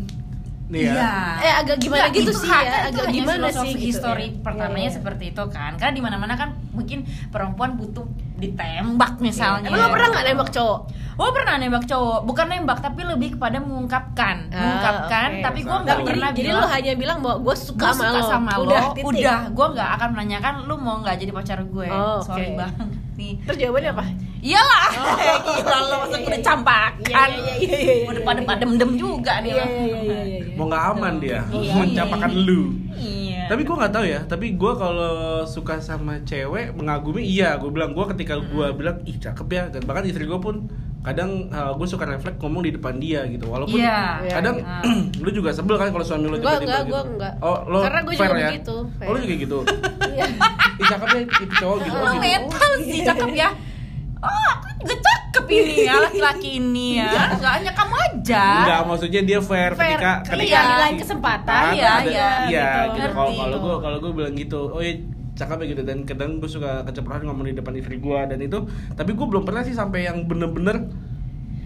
Nih ya. Iya. Eh, agak gimana gitu itu sih ya, itu agak gimana sih gitu histori ya. pertamanya Iya, iya. seperti itu kan karena di mana mana kan mungkin perempuan butuh ditembak misalnya. Emang lo pernah nggak nembak cowok? Oh pernah nembak cowok, bukan nembak tapi lebih kepada mengungkapkan, Ah, mengungkapkan. oke. Tapi gue Nggak, jadi, pernah jadi bilang, lo hanya bilang bahwa gue suka, gue sama suka lo. sama lo, udah, udah, titik. gue nggak akan menanyakan lu mau nggak jadi pacar gue. Oh, oke. Sorry bang, nih. Terus jawabannya apa? Iyalah, (laughs) gila lo masa gue udah campakan, Iya, iya, iya, iya, iya. udah pada pada dem juga nih. Iya, iya, iya, iya, mau nggak aman dia (laughs) mencapakan lu Iya. tapi gue nggak tahu ya tapi gue kalau suka sama cewek mengagumi iya gue bilang gue ketika gue bilang ih cakep ya Dan bahkan istri gue pun kadang gue suka refleks ngomong di depan dia gitu walaupun Iya. kadang Iya. (clears throat) lu juga sebel kan kalau suami lu Gua tiba-tiba enggak, gitu. gua enggak. oh lo Karena gua fair juga ya begitu, fair. oh lu juga gitu (laughs) Iya. cakep ya itu cowok gitu Lo oh, gitu. metal sih cakep ya. Oh, aku juga cakep ini ya laki-laki ini ya. Enggak hanya kamu aja. Enggak, maksudnya dia fair, Fair, ketika iya, ketika di lain kesempatan, iya, ada- iya, iya gitu. gitu. Kalau kalau gue kalau gue bilang gitu, oh iya cakep ya gitu dan kadang gue suka keceplosan ngomong di depan istri gue dan itu tapi gue belum pernah sih sampai yang bener-bener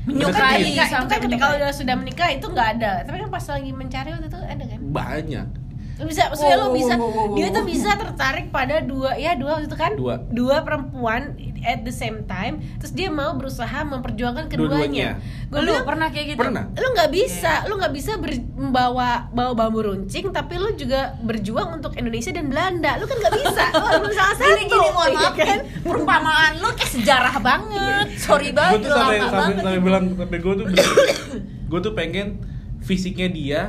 Menyukai itu sampai kan ketika menyukai. udah sudah menikah itu nggak ada tapi kan pas lagi mencari waktu itu ada kan banyak Lu bisa maksudnya Wow, lo bisa wow, wow, wow, dia tuh bisa tertarik pada dua ya dua itu kan Dua. dua perempuan at the same time terus dia mau berusaha memperjuangkan keduanya gue Lu bilang pernah kayak gitu? Pernah. lu nggak bisa lu nggak bisa ber- membawa bawa bambu runcing tapi lu juga berjuang untuk Indonesia dan Belanda lu kan nggak bisa (laughs) lu harus salah satu Gini gini mohon iya maaf kan? perumpamaan lu kayak sejarah banget. Sorry gue banget tuh sampai sampai bilang sampai gue tuh (coughs) gue tuh pengen fisiknya dia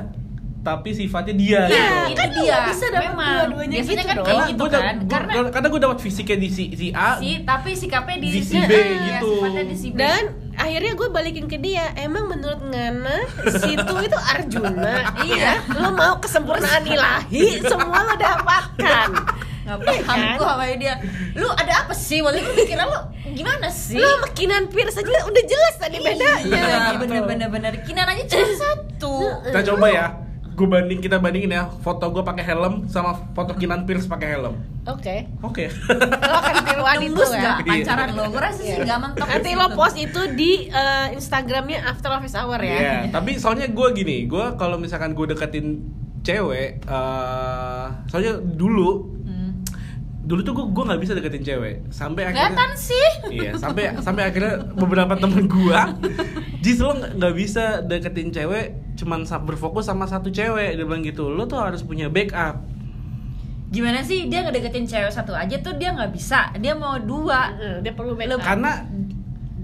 tapi sifatnya dia Iya, gitu. itu kan lu dia. bisa dapet Memang. dua-duanya Biasanya gitu kan dong. kayak karena gitu gue kan. gua- Karena gua- kadang gue dapat fisiknya di si si A si tapi sikapnya di Di si B Iya, (laughs) gitu. sifatnya di si B. dan akhirnya gue balikin ke dia emang menurut Ngana situ itu Arjuna (laughs) Iya. lo mau kesempurnaan ilahi semua lo dapatkan nggak Iya paham kan? gua sama dia lu ada apa sih waktu itu pikiran lu gimana sih lo sama Kinan Pierce aja udah jelas tadi bedanya Iya, bener-bener bener kinan aja cuma (laughs) satu kita coba ya gue banding kita bandingin ya. Foto gue pakai helm sama foto Kinan Pierce pakai helm. Oke. Oke. (laughs) Lo akan tiruan itu ya? Iya. pacaran lo? Gue rasa sih nggak mentok nanti lo post itu di eh, Instagramnya After Office Hour ya. Iya, tapi soalnya gue gini, gue kalau misalkan gue deketin cewek, eh soalnya dulu, Hmm. dulu tuh gue gue nggak bisa deketin cewek, sampai akhirnya, kelihatan sih. Iya, sampai sampai akhirnya beberapa temen gue, (laughs) jis lo nggak bisa deketin cewek, cuman berfokus sama satu cewek, dia bilang gitu, lo tuh harus punya backup. gimana sih dia ngedeketin cewek satu aja tuh dia nggak bisa dia mau dua dia perlu backup Karena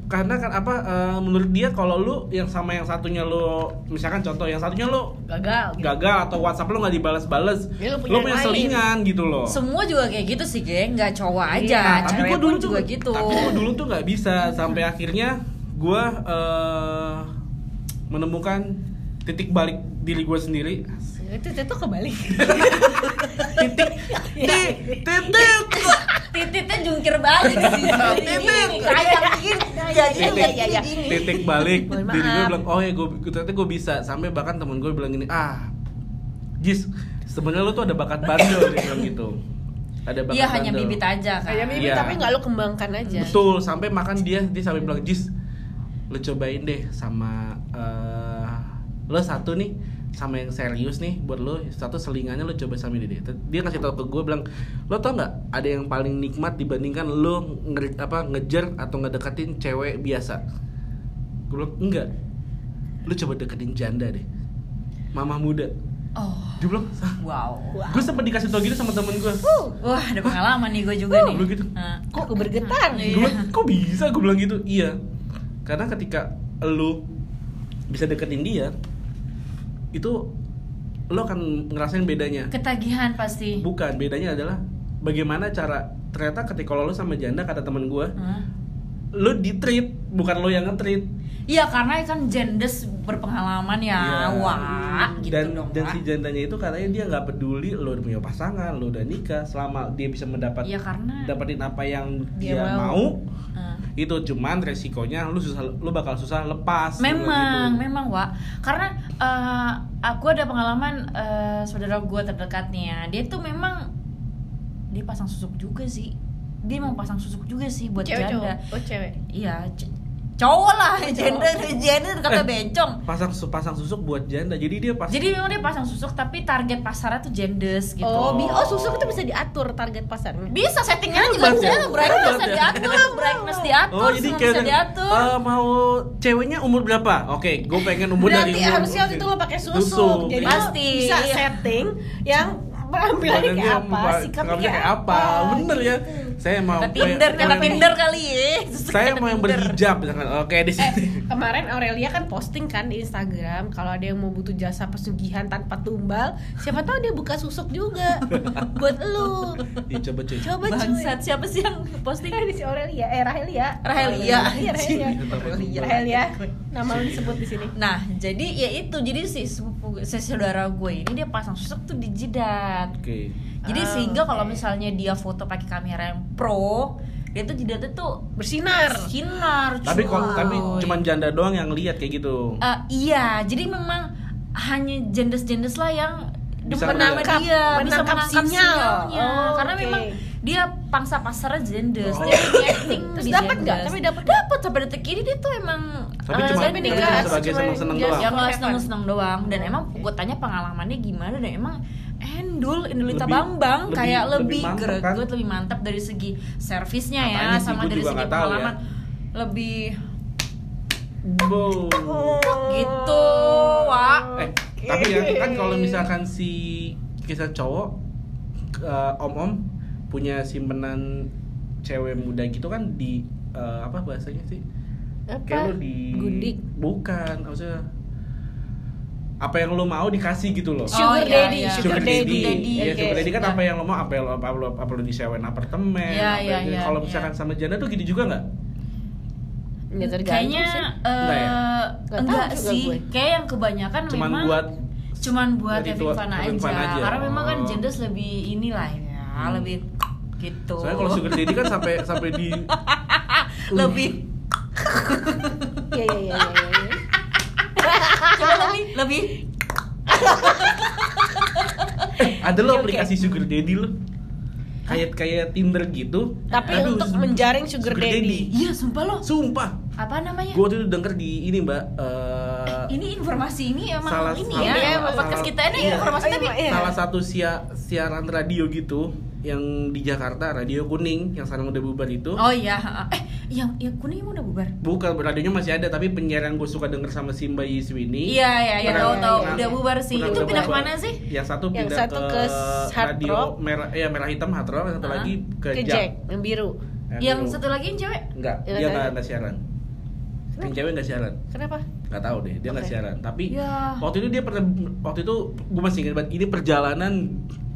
karena kan apa eh, menurut dia kalau lu yang sama yang satunya lu misalkan contoh yang satunya lu gagal gitu. gagal atau WhatsApp lu nggak dibalas-balas, Ya, lu lu punya punya, yang lain. selingan gitu loh. semua juga kayak gitu sih geng nggak cowok aja Iya, Nah, tapi gue dulu tuh juga gitu Tapi gue dulu tuh nggak bisa sampai akhirnya gue eh, menemukan titik balik diri gue sendiri. itu itu kebalik. Titik. Titik titik. Tititnya jungkir balik. Sih Titit. kayak begini jadi titik, kayak gini. Titik balik. Diri gue bilang oh ya gue ternyata gue bisa. Sampai bahkan temen gue bilang gini ah Jis sebenarnya lu tuh ada bakat bandel dia bilang gitu. Ada bakat iya hanya bibit aja kan? Kayak bibit Iya. tapi nggak lo kembangkan aja. Betul sampai makan dia dia sampai bilang Jis lu cobain deh sama eh, lo satu nih sama yang serius nih buat lo satu selingannya lo coba sama dia. Deh dia ngasih tau ke gue bilang lo tau nggak ada yang paling nikmat dibandingkan lo nge apa ngejar atau ngedeketin cewek biasa? Gue bilang enggak. Lo coba deketin janda deh. Mama muda. Oh. Dia bilang "Hah?" wow. Gue sempat dikasih tau gitu sama temen gue wah ada pengalaman nih gue juga Oh, nih. lu gitu? Nah. kok aku bergetar? Iya. gue bilang, kok bisa? Gue bilang gitu. Iya. Karena ketika lo bisa deketin dia itu lo akan ngerasain bedanya ketagihan pasti bukan bedanya adalah bagaimana cara ternyata ketika lo sama janda kata temen gue Hah? lo di treat bukan lo yang nge-treat Iya karena kan jendes berpengalaman ya, Iya. wah gitu dan dong. dan Wak. si jandanya itu katanya dia nggak peduli lo udah punya pasangan lo udah nikah selama dia bisa mendapat Iya karena dapetin apa yang Dia dia, mau. mau, Eh, itu cuman resikonya lu susah lu bakal susah lepas memang gitu. memang Wak. Karena eh, aku ada pengalaman eh, saudara gue terdekat nih ya. Dia tuh memang dia pasang susuk juga sih. Dia mau pasang susuk juga sih buat cewek janda. cowok? Oh cewek? Iya cowok lah gender gender kata bencong pasang pasang susuk buat janda jadi dia pas jadi memang dia pasang susuk tapi target pasarnya tuh genders gitu Oh, bi- oh susuk itu bisa diatur target pasarnya. bisa settingannya juga Hebat bisa ya? brightness ya? diatur (laughs) brightness diatur Oh jadi kayak bisa diatur eh, mau ceweknya umur berapa? Oke, gue pengen umur dari Berarti umur harusnya waktu itu lo pakai susuk. Jadi lo Pasti. bisa setting yang penampilannya kayak apa, sikapnya kayak apa. Bener ya. Saya mau Tinder kata Tinder kali ya Saya mau yang berhijab misalkan. Oke di Eh, sini. kemarin Aurelia kan posting kan di Instagram kalau ada yang mau butuh jasa pesugihan tanpa tumbal, siapa tahu dia buka susuk juga buat lu. Coba cuy. Coba cuy. bangsat siapa sih yang posting Ini si Aurelia, eh Rahelia. Rahelia. Iya, Rahelia. Rahelia. Rahelia. Nama lu disebut di sini. Nah, jadi ya itu, jadi si saudara gue ini dia pasang susuk tuh di jidat. Oke. Jadi Ah, sehingga kalau oke. misalnya dia foto pakai kamera yang pro, dia tuh jidatnya tuh Bersinar. sinar. Tapi kalau tapi cuman janda doang yang lihat kayak gitu. Eh, iya, jadi memang hanya jendes-jendes lah yang Bisa menangkap- dia bisa menangkap menangkap sinyal. sinyalnya Oh, karena oke. memang dia pangsa pasarnya jendes Oh. dia acting Terus di dapat nggak? Tapi dapat dapat sampai detik ini dia tuh emang Tapi eh, cuma tapi cuma sebagai cuma seneng-seneng just doang. ya seneng-seneng doang dan emang gue tanya pengalamannya gimana dan emang endul Indulita Lebih- Bambang lebih- kayak lebih lebih, mantap, greget kan? lebih mantap dari segi servisnya ya sih, sama dari segi ya. pengalaman lebih Wow. gitu Wak Eh, tapi ya kan kalau misalkan si kisah cowok eh, om-om punya simpenan cewek muda gitu kan di eh, apa bahasanya sih? Apa? Kayak lo di Gundik. Bukan, maksudnya apa yang lo mau dikasih gitu loh. Sugar iya, daddy, iya. sugar daddy. Iya, Oke. sugar daddy kan Ya. apa yang lo mau, apa yang lo apa lo apa lo disewain apartemen, Iya, apa iya, yang- iya, kalau iya. misalkan sama janda tuh gitu juga nggak? Ya, tergantung kayaknya eh, Enggak ya? Nggak enggak sih gue. kayak yang kebanyakan Cuman memang buat cuman buat buat fun having aja. fun aja. karena memang kan Oh. genders lebih inilah ya Hmm. lebih gitu soalnya kalau sugar daddy kan sampai sampai di (laughs) lebih Iya iya iya iya. iya. coba lebih lebih ada lo aplikasi sugar daddy lo kayak kayak Tinder gitu Tapi Aduh, untuk menjaring sugar daddy. iya sumpah lo sumpah apa namanya gue tuh denger di ini mbak eh, ini informasi ini emang Salah- ini salah- ya Iya, salah- podcast kita ini iya. informasi Oh, tapi iya. salah satu sia- siaran radio gitu yang di Jakarta radio kuning yang sekarang udah bubar itu oh iya eh yang yang kuning emang udah bubar bukan radionya masih ada tapi penyiar yang gue suka denger sama si Mbak Yiswini iya iya iya tahu tahu udah bubar sih itu pindah bubar. ke mana sih yang satu Yang pindah satu ke, ke Hard radio Rock. merah ya merah hitam hard rock yang satu Ah. lagi ke, Ke Jack, Jack yang biru. yang biru. satu lagi yang cewek enggak Yang dia satu- nggak nggak siaran yang cewek nggak siaran Kenapa? nggak tahu deh dia nggak Oke. siaran tapi Ya. waktu itu dia pernah waktu itu gue masih ingat banget ini perjalanan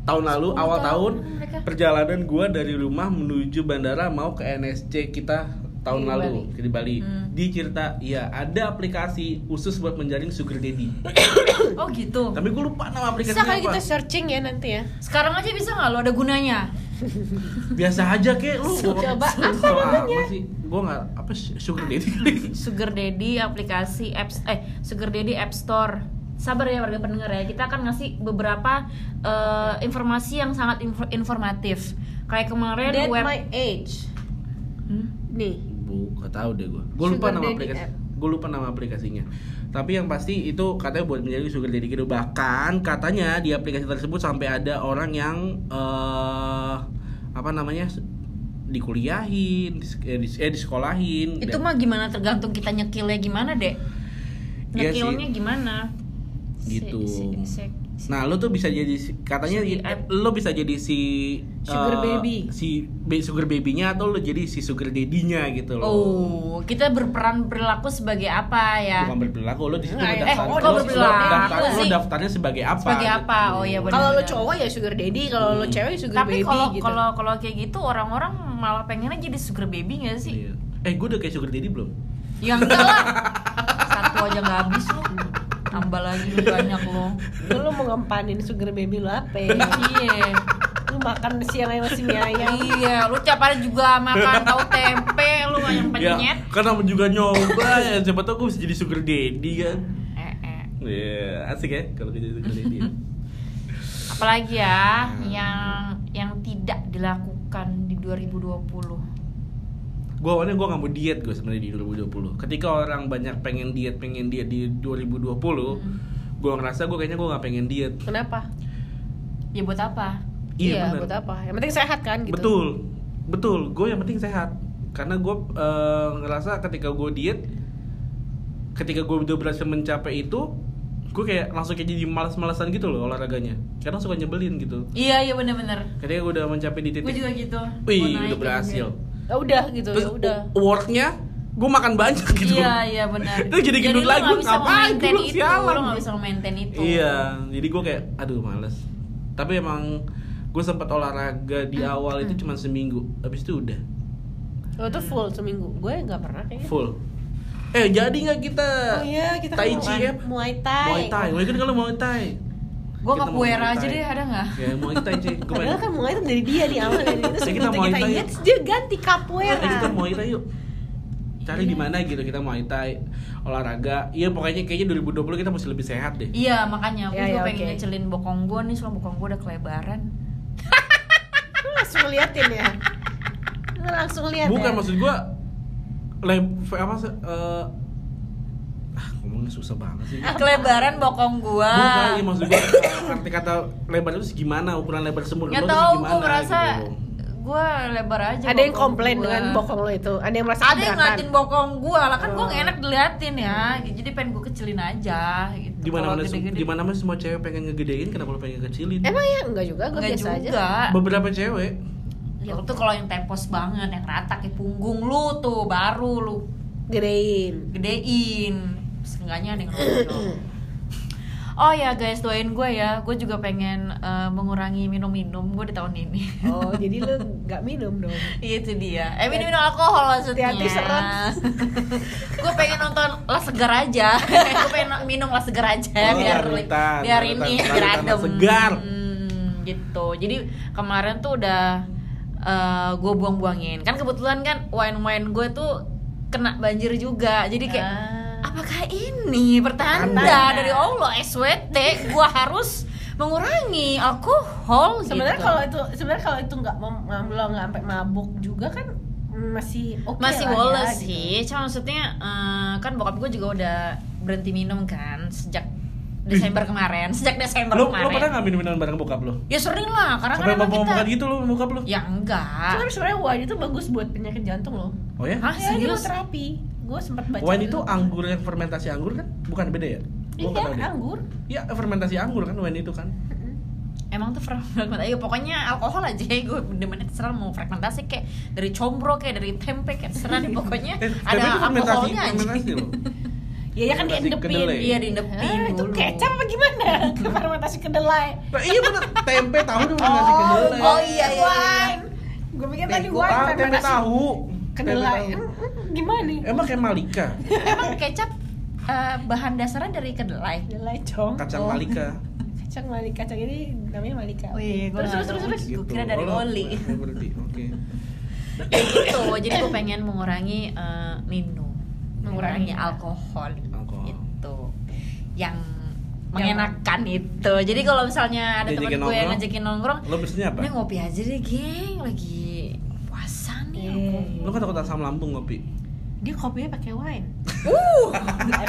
tahun lalu 10 awal tahun tahun mereka. perjalanan gue dari rumah menuju bandara mau ke NSC kita tahun Di lalu Bali. di Bali Hmm. di cerita ya ada aplikasi khusus buat menjaring sugar daddy (coughs) oh gitu tapi gue lupa nama Bisa aplikasinya kali apa kita searching ya nanti ya. sekarang aja bisa nggak lo ada gunanya biasa aja kek lu Coba, So- apa so namanya? sih gue nggak apa sugar daddy (laughs) Sugar Daddy aplikasi apps eh Sugar Daddy App Store. Sabar ya warga pendengar ya. Kita akan ngasih beberapa eh, informasi yang sangat info- informatif. Kayak kemarin That web my age. Hmm? Nih. Bu, gak tahu deh gue. Gue lupa nama aplikasi. Gue lupa nama aplikasinya. Tapi yang pasti itu katanya buat menjadi sugar daddy gitu. Bahkan katanya di aplikasi tersebut sampai ada orang yang eh apa namanya dikuliahin, di, eh, eh, disekolahin. Itu Dan- mah gimana tergantung kita nyekilnya gimana, Dek. Iya sih. Nyekilnya gimana? Gitu. Si- si- si- Nah, lo tuh bisa jadi si- katanya Si eh, lo bisa jadi si Sugar eh, baby. si be- sugar baby-nya atau lo jadi si sugar daddy-nya gitu loh. Oh, kita berperan berlaku sebagai apa ya? Bukan berperilaku, lo di situ Nggak, lo eh, daftar, kok lo- lo berperilaku daftar, lo daftarnya sebagai apa? Sebagai apa? gitu. Oh, iya, benar. Kalau lo cowok ya sugar daddy, kalau lo Hmm. cewek ya sugar Tapi baby kalau gitu. kalau kalau kayak gitu orang-orang malah pengennya jadi sugar baby gak sih? Iya. Eh, gue udah kayak sugar daddy belum? Ya enggak lah. (laughs) Satu aja nggak habis lu. Tambah lagi lu banyak lo. Itu lo mau ngempanin sugar baby lo apa ya? Iya. Lo makan siang aja masih mie ayam. Iya, lu tiap hari juga makan tahu tempe, lu yang Ya, penyet. kan namanya juga nyoba ya. Siapa tau gue bisa jadi sugar daddy kan. Eh, eh. Iya, asik ya kalau jadi sugar daddy. Apalagi ya yang yang tidak dilakukan di 2020. Gue awalnya gue nggak mau diet gue sebenarnya di 2020 ketika orang banyak pengen diet pengen diet di 2020 Hmm. gue ngerasa gue kayaknya gue nggak pengen diet Kenapa? Ya buat apa? iya, bener. buat apa? Yang penting sehat kan gitu. betul betul gue yang penting sehat karena gue eh, ngerasa ketika gue diet ketika gue udah berhasil mencapai itu gue kayak langsung kayak jadi malas-malasan gitu loh olahraganya karena suka nyebelin gitu Iya iya bener-bener ketika gue udah mencapai di titik Gue juga gitu wih udah berhasil Ya udah gitu, ya udah. worknya gue makan banyak gitu Iya iya benar. (laughs) Itu jadi gendut lagi, bisa ngapain? maintain Lu itu, sialan. lu nggak bisa maintain itu. Iya, jadi gue kayak, aduh males. Tapi emang gue sempat olahraga di Hmm. awal itu cuma seminggu, habis itu udah Oh, itu full seminggu. Gue nggak pernah kayaknya. full. Eh jadi nggak kita? Oh iya, kita Tai kan Chi ya? Muay Thai. Muay Thai, Muay Thai kalau Muay Thai. Gue Kita mau capoeira aja deh, ada nggak? Ya Muay Thai sih. (laughs) Gue Padahal kan Muay Thai dari dia di awal dari itu kita sebelum kita Thai ingat dia ganti capoeira. Eh, kita Muay Thai yuk. Cari Iya. di mana gitu kita Muay Thai olahraga. Iya pokoknya kayaknya 2020 kita mesti lebih sehat deh. Iya makanya gue Ya, juga ya, pengen oke. ngecelin bokong gue nih, soalnya bokong gue udah kelebaran. (laughs) Lu langsung ngeliatin ya. Lu langsung lihat Bukan ya. maksud gua leb apa sih eh, ah ngomongnya susah banget sih. Kelebaran bokong gue. Bukan, iya maksud gua arti kata lebar itu gimana ukuran lebar Nggak lo tahu, gue merasa gitu. gue lebar aja. Ada yang komplain gua. dengan bokong lo itu. Ada yang merasa Ada yang ngeliatin bokong gue, lah kan gue Oh. gak enak diliatin ya. Jadi pengen gue kecilin aja. Gitu. di mana mana di mana mana semua cewek pengen ngegedein kenapa lo pengen kecilin Emang ya enggak juga, gue Enggak biasa aja. juga. beberapa cewek Ya tuh kalau yang tempos banget, yang rata kayak punggung lu tuh baru lu Gedein. gedein. Seenggaknya ada yang. Oh ya guys, doain gue ya. Gue juga pengen eh, mengurangi minum-minum gue di tahun ini. Oh, (laughs) jadi lu nggak minum dong. Iya itu dia. Eh minum minum alkohol maksudnya. Hati-hati seret. (laughs) gue pengen nonton La Segar aja. (laughs) gue pengen minum La Segar aja Oh, biar larutan, biar larutan, ini biar adem. Segar. Hmm, gitu. Jadi kemarin tuh udah gue buang-buangin. Kan kebetulan kan wine-wine gue tuh kena banjir juga. Jadi kayak Ah. Apakah ini pertanda dari Allah SWT gue harus mengurangi alkohol Sebenarnya gitu. kalau itu sebenarnya kalau itu nggak lo nggak sampai mabuk juga kan masih oke masih lah woles ya, sih. Cuma maksudnya eh, kan bokap gue juga udah berhenti minum kan sejak Desember kemarin. (laughs) Sejak Desember lo lo kemarin. pernah nggak minum minuman bareng bokap lo ya sering lah karena kan sampai emang mau kita makan gitu lo sama bokap lo ya gitu. enggak. Tapi sebenarnya wine itu bagus buat penyakit jantung loh. oh ya? Hah Ya, serius? terapi. Gue sempat baca. wine itu dulu. anggur yang fermentasi anggur kan? Bukan beda ya? Gua Iya, anggur. Iya fermentasi anggur kan wine itu kan. Emang tuh fragmentasi ya pokoknya alkohol aja gue demennya terserah mau fragmentasi kayak dari combro kayak dari tempe kayak terserah deh pokoknya. (laughs) Eh, ada itu fermentasi alkoholnya aja. fermentasi loh. (laughs) Ya, ya kan Fermentasi diendepin. iya diindepin Ah, itu kecap apa gimana? Ke (laughs) fermentasi kedelai. Nah, iya bener. Tempe tahu itu fermentasi kedelai. oh iya iya, iya. Gue pikir Eh, tadi gua wine tahu tempe fermentasi. tahu kedelai. Gimana nih? emang kayak malika emang kecap eh, bahan dasarnya dari kedelai Kedelai cong. kacang Oh. malika (laughs) Kacang malika, kacang ini namanya malika. Oh iya, gua terus, terus, terus, terus. Gua kira dari Oh, oli. (laughs) berarti oke ya gitu jadi gue pengen mengurangi eh, minum mengurangi Mengurangi. alkohol Alkohol. itu yang mengenakan itu jadi kalau misalnya ada teman gue yang ngajakin nongkrong lo biasanya apa ini ngopi aja deh geng lagi Eh. lo kan takut asam lambung ngopi Dia kopinya pakai wine. uh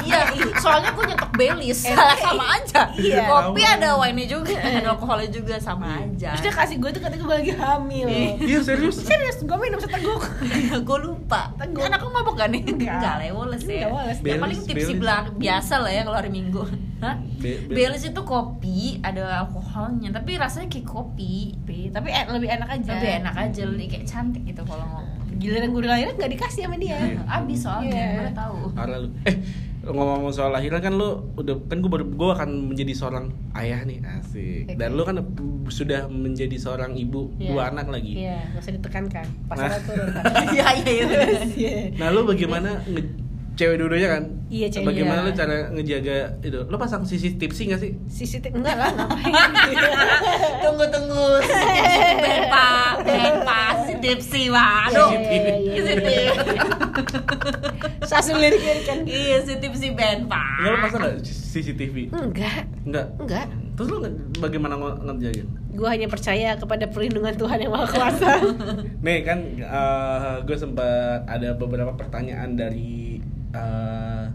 iya soalnya gue nyetok belis Eh, sama aja iya. kopi ada wine nya juga ada alkoholnya juga sama aja Terus dia kasih gue tuh ketika gue lagi hamil. iya serius Serius, gue minum seteguk. (laughs) gue lupa Teguh. anak lu mabok gak nih? Enggak. Enggak lah, woles ya. Yang paling Belis, tipsi Belis. belak biasa lah ya kalau hari minggu Hah? Be- Belis itu kopi, ada alkoholnya Tapi rasanya kayak kopi Tapi en- lebih enak aja. Lebih enak aja, lebih kayak cantik gitu kalau ngomong Giliran gue lahiran gak dikasih sama dia. Iya. Abis soalnya, gue udah tahu Parah lu. Eh, ngomong-ngomong soal lahiran kan lu udah kan gue baru gue akan menjadi seorang ayah nih asik. Dan lu kan sudah menjadi seorang ibu Iya. dua anak lagi. Iya, gak usah ditekankan. Pas Nah. turun. Iya, (laughs) iya, iya. Iya. Nah, lu bagaimana nge- cewek dua-duanya kan? Iya, cewek. Bagaimana Iya. lu cara ngejaga itu? Lu pasang sisi tipsi gak sih? Sisi enggak lah, ngapain? (laughs) Tunggu, tunggu Ben pak, ben pak, si tipsi Waduh Iya, iya, iya, (laughs) Si iya. Sasung lirik kan. Iya, si tipsi Ben pak Enggak lu pasang gak CCTV? Enggak, Enggak. enggak. Terus lu nge- bagaimana nge- ngerjain? Gue hanya percaya kepada perlindungan Tuhan yang Maha Kuasa. (laughs) Nih kan gue sempat ada beberapa pertanyaan dari eh,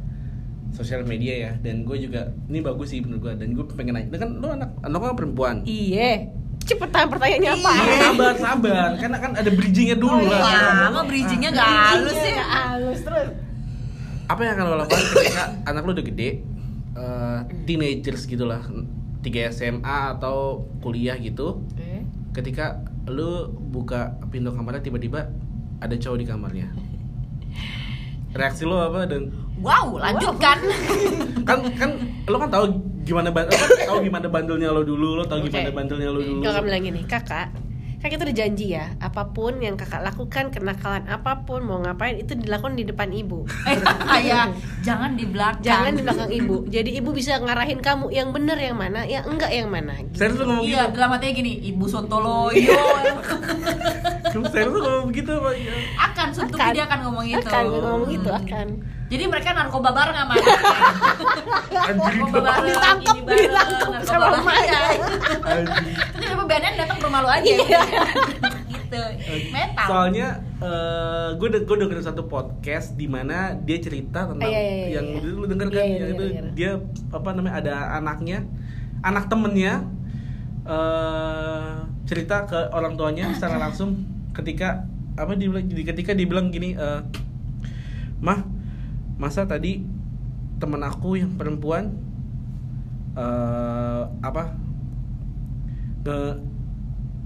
sosial media ya dan gue juga ini bagus sih menurut gue dan gue pengen nanya kan lu anak anak kan perempuan iya. Cepetan pertanyaannya apa? Iya, sabar sabar karena kan ada bridgingnya dulu Oh, lah iya. Lama bridgingnya gak halus sih. Nggak halus terus. apa yang akan lo lakukan ketika anak lo udah gede eh, teenagers gitu lah 3 SMA atau kuliah gitu Oke. ketika lu buka pintu kamarnya tiba-tiba ada cowok di kamarnya (laughs) reaksi lo apa dan Wow, lanjutkan. (laughs) kan kan lo kan tahu gimana lo kan tahu gimana bandelnya lo dulu lo tahu Oke. gimana bandelnya lo dulu Kakak bilang gini, kakak, kan kita udah janji ya, apa pun yang kakak lakukan, kenakalan apa pun, mau ngapain itu dilakukan di depan ibu. Kayak (laughs) jangan di belakang. Jangan di belakang ibu. Jadi ibu bisa ngarahin kamu yang bener yang mana, yang enggak yang mana. Gitu. serius lo ngomong Iya, gitu dalam hatinya gini, ibu sontoloyo (laughs) serius lo ngomong begitu ya akan suntuki dia akan ngomong gitu. Akan ngomong gitu akan. Jadi mereka narkoba bareng sama (laughs) anjir narkoba bareng, Ditangkap, ini bareng, ditangkap narkoba sama bareng. Terus tiba BNN datang ke rumah lu aja. Iya. gitu. Metal. soalnya gue udah gue dengerin satu podcast di mana dia cerita tentang iya, iya, iya, yang iya. lu denger kan Iya, iya, yang itu dia apa namanya ada anaknya anak temennya eh cerita ke orang tuanya secara langsung ketika apa dia bilang jadi ketika dia bilang gini eh mah masa tadi temen aku yang perempuan eh apa nge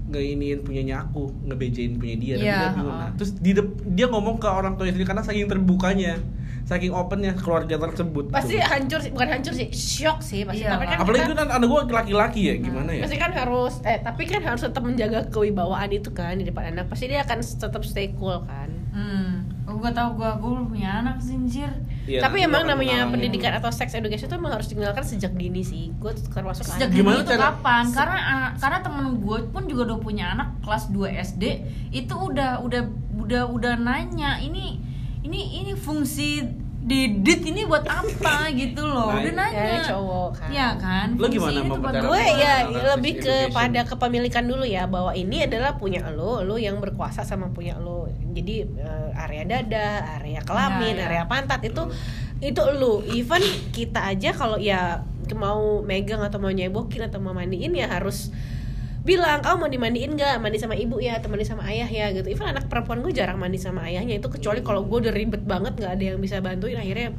ngeiniin punyanya aku ngebejain punya dia dan Iya, dia bingung. Nah, terus di dep- dia ngomong ke orang tuanya sendiri karena saking terbukanya saking opennya keluarga tersebut Pasti gitu. hancur sih, bukan hancur sih, shock sih pasti. Iya, tapi kan apalagi kita- itu kan anak gue laki-laki ya gimana ya Pasti kan harus eh tapi kan harus tetap menjaga kewibawaan itu kan di depan anak. Pasti dia akan tetap stay cool kan. Hmm. Oh, gua tahu gua gua belum punya anak sih, anjir. Iya, tapi emang namanya pendidikan atau sex education itu emang harus dikenalkan sejak dini sih. Gue termasuk Sejak anak. Gimana dini itu cara- kapan? Karena ah, karena temen gue pun juga udah punya anak kelas 2 SD itu udah udah udah udah nanya ini ini ini fungsi didit ini buat apa gitu loh. Nah, Udah nanya. Ya, cowok kan. Iya kan? Lo gimana mempercayai? gue ya Tentang lebih sex ke education. pada kepemilikan dulu ya bahwa ini adalah punya lo, lo yang berkuasa sama punya lo. Jadi eh, area dada, area kelamin, Ya, ya. area pantat itu itu lo. Even kita aja kalau ya mau megang atau mau nyebokin atau mau mandiin ya harus bilang kamu mau dimandiin nggak mandi sama ibu ya atau mandi sama ayah ya gitu even anak perempuan gue jarang mandi sama ayahnya itu kecuali kalau gue udah ribet banget nggak ada yang bisa bantuin akhirnya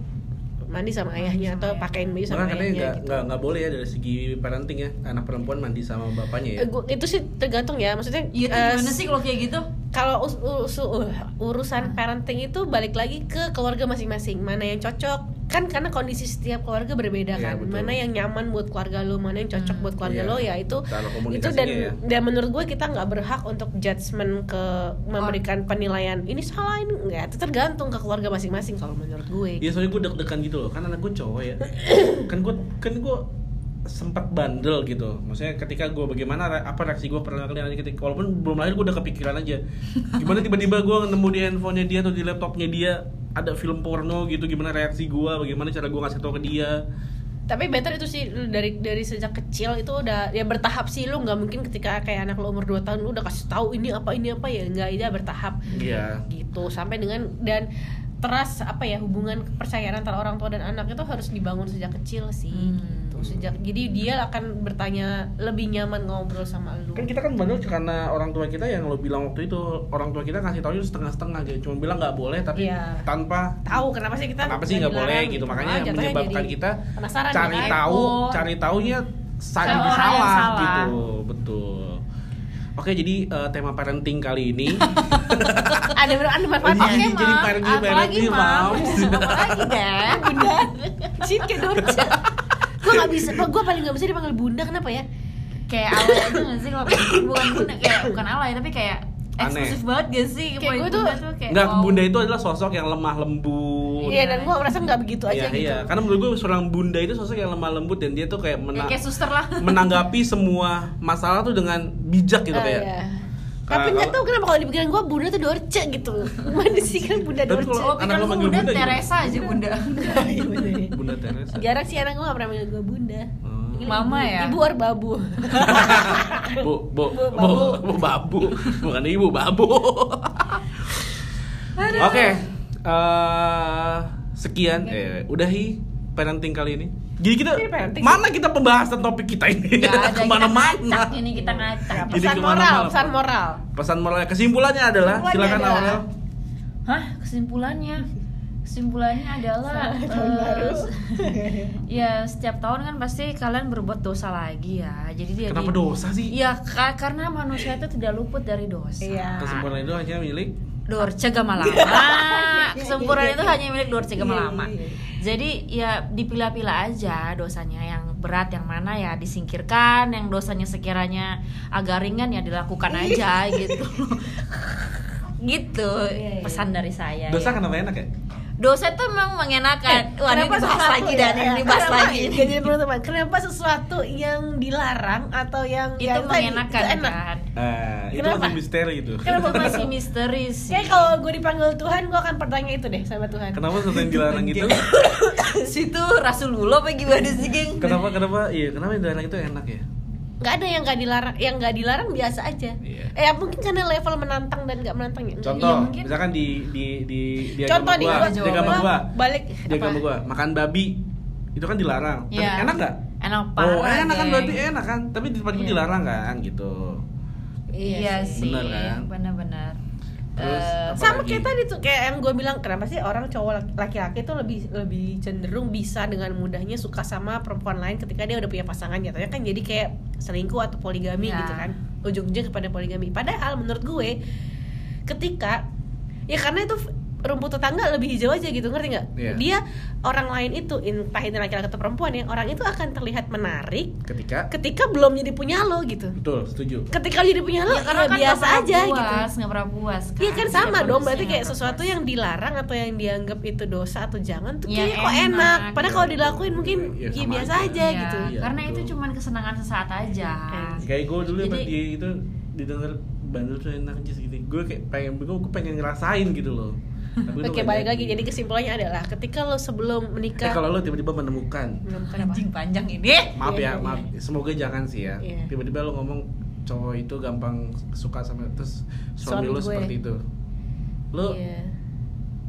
mandi sama ayahnya sama atau ayah. pakein baju sama Bahkan ayahnya nggak gitu. nggak nggak boleh ya dari segi parenting ya anak perempuan mandi sama bapaknya ya Eh, gua- itu sih tergantung ya maksudnya tuh eh, gimana sih kalau kayak gitu? kalau us- us- uh, urusan parenting itu balik lagi ke keluarga masing-masing mana yang cocok kan karena kondisi setiap keluarga berbeda Iya, kan. betul. mana yang nyaman buat keluarga lo mana yang cocok Hmm, buat keluarga iya. lo ya itu itu dan ya. dan menurut gue kita nggak berhak untuk judgement ke memberikan penilaian. Ini salah ini enggak itu tergantung ke keluarga masing-masing kalau menurut gue. Iya soalnya gue deg-degan gitu loh, kan anak gue cowok ya. (coughs) Kan gue kan gue sempat bandel gitu. Maksudnya ketika gue bagaimana apa reaksi gue pertama kali nanti ketika Walaupun belum lahir gue udah kepikiran aja. Gimana tiba-tiba gue nemu di handphonenya dia atau di laptopnya dia Ada film porno gitu, gimana reaksi gue, bagaimana cara gue ngasih tau ke dia. Tapi better itu sih lu dari dari sejak kecil itu udah ya bertahap sih. Lu nggak mungkin ketika kayak anak lu umur 2 tahun lu udah kasih tahu ini apa ini apa ya nggak ya bertahap. Iya. Gitu sampai dengan dan teras apa ya hubungan kepercayaan antara orang tua dan anak itu harus dibangun sejak kecil sih. Hmm. Gitu sejak jadi dia akan bertanya lebih nyaman ngobrol sama lu Kan kita kan bandel karena orang tua kita yang lo bilang waktu itu Orang tua kita ngasih tau itu setengah-setengah gitu Cuma bilang nggak boleh tapi Iya. tanpa tahu kenapa sih kita kenapa sih nggak boleh gitu Ah, makanya jatuhnya menyebabkan jadi kita cari ya. tahu Kepo. cari taunya saling salah, salah. gitu betul oke jadi eh, tema parenting kali ini (laughs) ada ada manfaatnya Jadi- Oke, jadi Mam. parenting- Apalagi, parenting, Mam. Mam. Apalagi, Dad? (laughs) bunda dorce gue nggak bisa gue paling nggak bisa dipanggil bunda kenapa ya Kayak alay aja gak sih kalau bukan bunda kayak bukan alay tapi kayak Aneh. eksklusif banget gak sih? Kayak gue tuh- bunda kayak nggak wow. bunda itu adalah sosok yang lemah lembut iya dan gue merasa nggak begitu aja Iya, gitu iya. karena menurut gue seorang bunda itu sosok yang lemah lembut dan dia tuh kayak Ya, mena- kayak suster lah. menanggapi semua masalah tuh dengan bijak gitu Ah, kayak iya. Kalau- tapi nggak tahu kenapa kalau dipikiran gue bunda tuh dorce gitu (laughs) mana sih kan bunda Tapi dorce kalau- Oh, Anak pikiran lo manggil bunda bunda? Teresa aja bunda. (laughs) Iya, bener. (laughs) bunda Teresa jarang sih anak gue gak pernah manggil gue bunda Oh. Mama ya? Ibu or babu. Bu, bu, Bu, bu, babu. bu, babu. Bukan ibu, babu. Oke. eh, sekian eh udahi parenting kali ini. Jadi kita mana kita pembahasan topik kita ini? Gak ada (laughs) kita Ke mana-mana. ngacak ini kita ngacak. Jadi Pesan moral, pesan moral. Pesan moralnya kesimpulannya adalah Kesimpulannya silakan adalah- Aurel. Hah kesimpulannya? Kesimpulannya adalah eh, baru. (laughs) ya setiap tahun kan pasti kalian berbuat dosa lagi ya. Jadi dia Kenapa dosa sih? Ya ka- karena manusia itu tidak luput dari dosa. Iya. Kesempurnaan itu hanya milik Dorce Gamalama. (laughs) Kesempurnaan itu hanya milik Dorce Gamalama. Iya, iya, iya. Jadi ya dipilah-pilah aja dosanya yang berat yang mana ya disingkirkan, yang dosanya sekiranya agak ringan ya dilakukan aja gitu. (laughs) gitu Iya, iya. pesan dari saya. dosa ya. kenapa enak ya? Dosa itu memang mengenakan. Wah, ini dibahas sesuatu lagi ya, dan ini dibahas kenapa- lagi. jadi penutupan. Kenapa sesuatu yang dilarang atau yang itu yang tadi, mengenakan itu enak? kan. Eh, itu Kenapa? masih misteri itu. Kenapa (laughs) masih misteri sih? Kayak kalau gue dipanggil Tuhan, gue akan bertanya itu deh sama Tuhan. Kenapa sesuatu yang dilarang gitu? (coughs) situ Rasulullah apa gimana sih, geng? kenapa kenapa iya kenapa yang dilarang itu enak ya? Gak ada yang gak dilarang, yang gak dilarang biasa aja. Iya. Eh mungkin karena level menantang dan gak menantang ya. Contoh, Iya, mungkin. misalkan di di di di Contoh agama nih, gua, gua, di agama gua, balik di agama gua makan babi itu kan dilarang. Tapi Iya. enak gak? Enak Oh, parah. enak kan berarti enak kan, tapi di tempat gua Iya. dilarang kan gitu. Iya, sih. Bener kan? Benar-benar. Terus, Eh, sama lagi? kayak tadi tuh kayak yang gue bilang kenapa sih orang cowok laki-laki tuh lebih lebih cenderung bisa dengan mudahnya suka sama perempuan lain ketika dia udah punya pasangan jatuhnya kan jadi kayak selingkuh atau poligami Ya. gitu kan ujung-ujung kepada poligami padahal menurut gue ketika ya karena itu rumput tetangga lebih hijau aja gitu ngerti nggak Iya. dia orang lain itu entah itu laki-laki atau perempuan ya orang itu akan terlihat menarik Ketika ketika belum jadi punya lo gitu betul, setuju. ketika jadi punya lo ya, ya, karena kan biasa aja puas, gitu nggak pernah puas kan. Iya kan Setiap sama dong, manusia berarti nggak kayak pernah sesuatu puas. yang dilarang atau yang dianggap itu dosa atau jangan tuh Ya, kayaknya kok enak. enak. Padahal Ya, kalau dilakuin mungkin Ya, ya, biasa aja. aja Iya, gitu. Iya, karena betul. itu cuma kesenangan sesaat aja Kayak gue dulu Jadi- di itu didengar bandel tuh enak aja gitu. Gue kayak pengen gue gue pengen ngerasain gitu loh. Tapi Oke, nggak balik lagi. jadi. Kesimpulannya adalah ketika lo sebelum Eh, menikah kalau lo tiba-tiba menemukan anjing panjang ini maaf Iya, ya iya, maaf semoga jangan sih ya Iya. tiba-tiba lo ngomong cowok itu gampang suka sama terus suami, Suami lo gue. seperti itu lo Iya.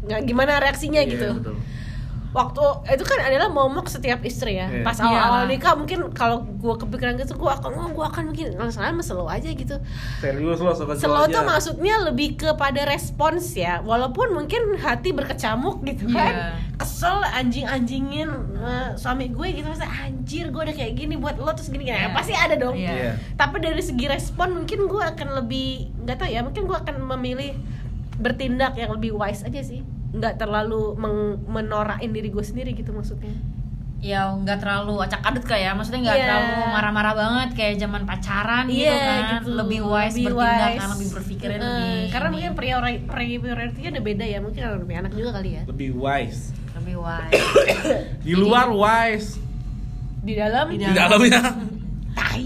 Nggak gimana reaksinya Iya, gitu. betul. Waktu itu kan adalah momok setiap istri ya. Iya. Pas awal-awal Iyalah. nikah mungkin kalau gue kepikiran gitu gue akan oh, gue akan mungkin langsung sama slow aja gitu. serius lo suka Slow cowok tuh aja. maksudnya lebih kepada respons ya Walaupun mungkin hati berkecamuk gitu kan Iya. Kesel anjing-anjingin eh, suami gue gitu Masa anjir gue udah kayak gini buat lo terus gini Iya. ya Pasti ada dong Iya. Iya. Tapi dari segi respon mungkin gue akan lebih nggak tahu ya Mungkin gue akan memilih bertindak yang lebih wise aja sih nggak terlalu meng- menorain diri gue sendiri gitu maksudnya. Ya nggak terlalu acak adut kayak ya? Maksudnya nggak Iya. terlalu marah-marah banget kayak zaman pacaran gitu Iya, kan. gitu. lebih wise Lebih bertindak wise. kan lebih berpikirnya Eh, lebih Karena ini. mungkin priori- prioritinya udah beda ya Mungkin kalau lebih anak juga kali ya. Lebih wise. Lebih wise. (coughs) Di luar wise. Di dalam Di di dalamnya. (laughs) Tai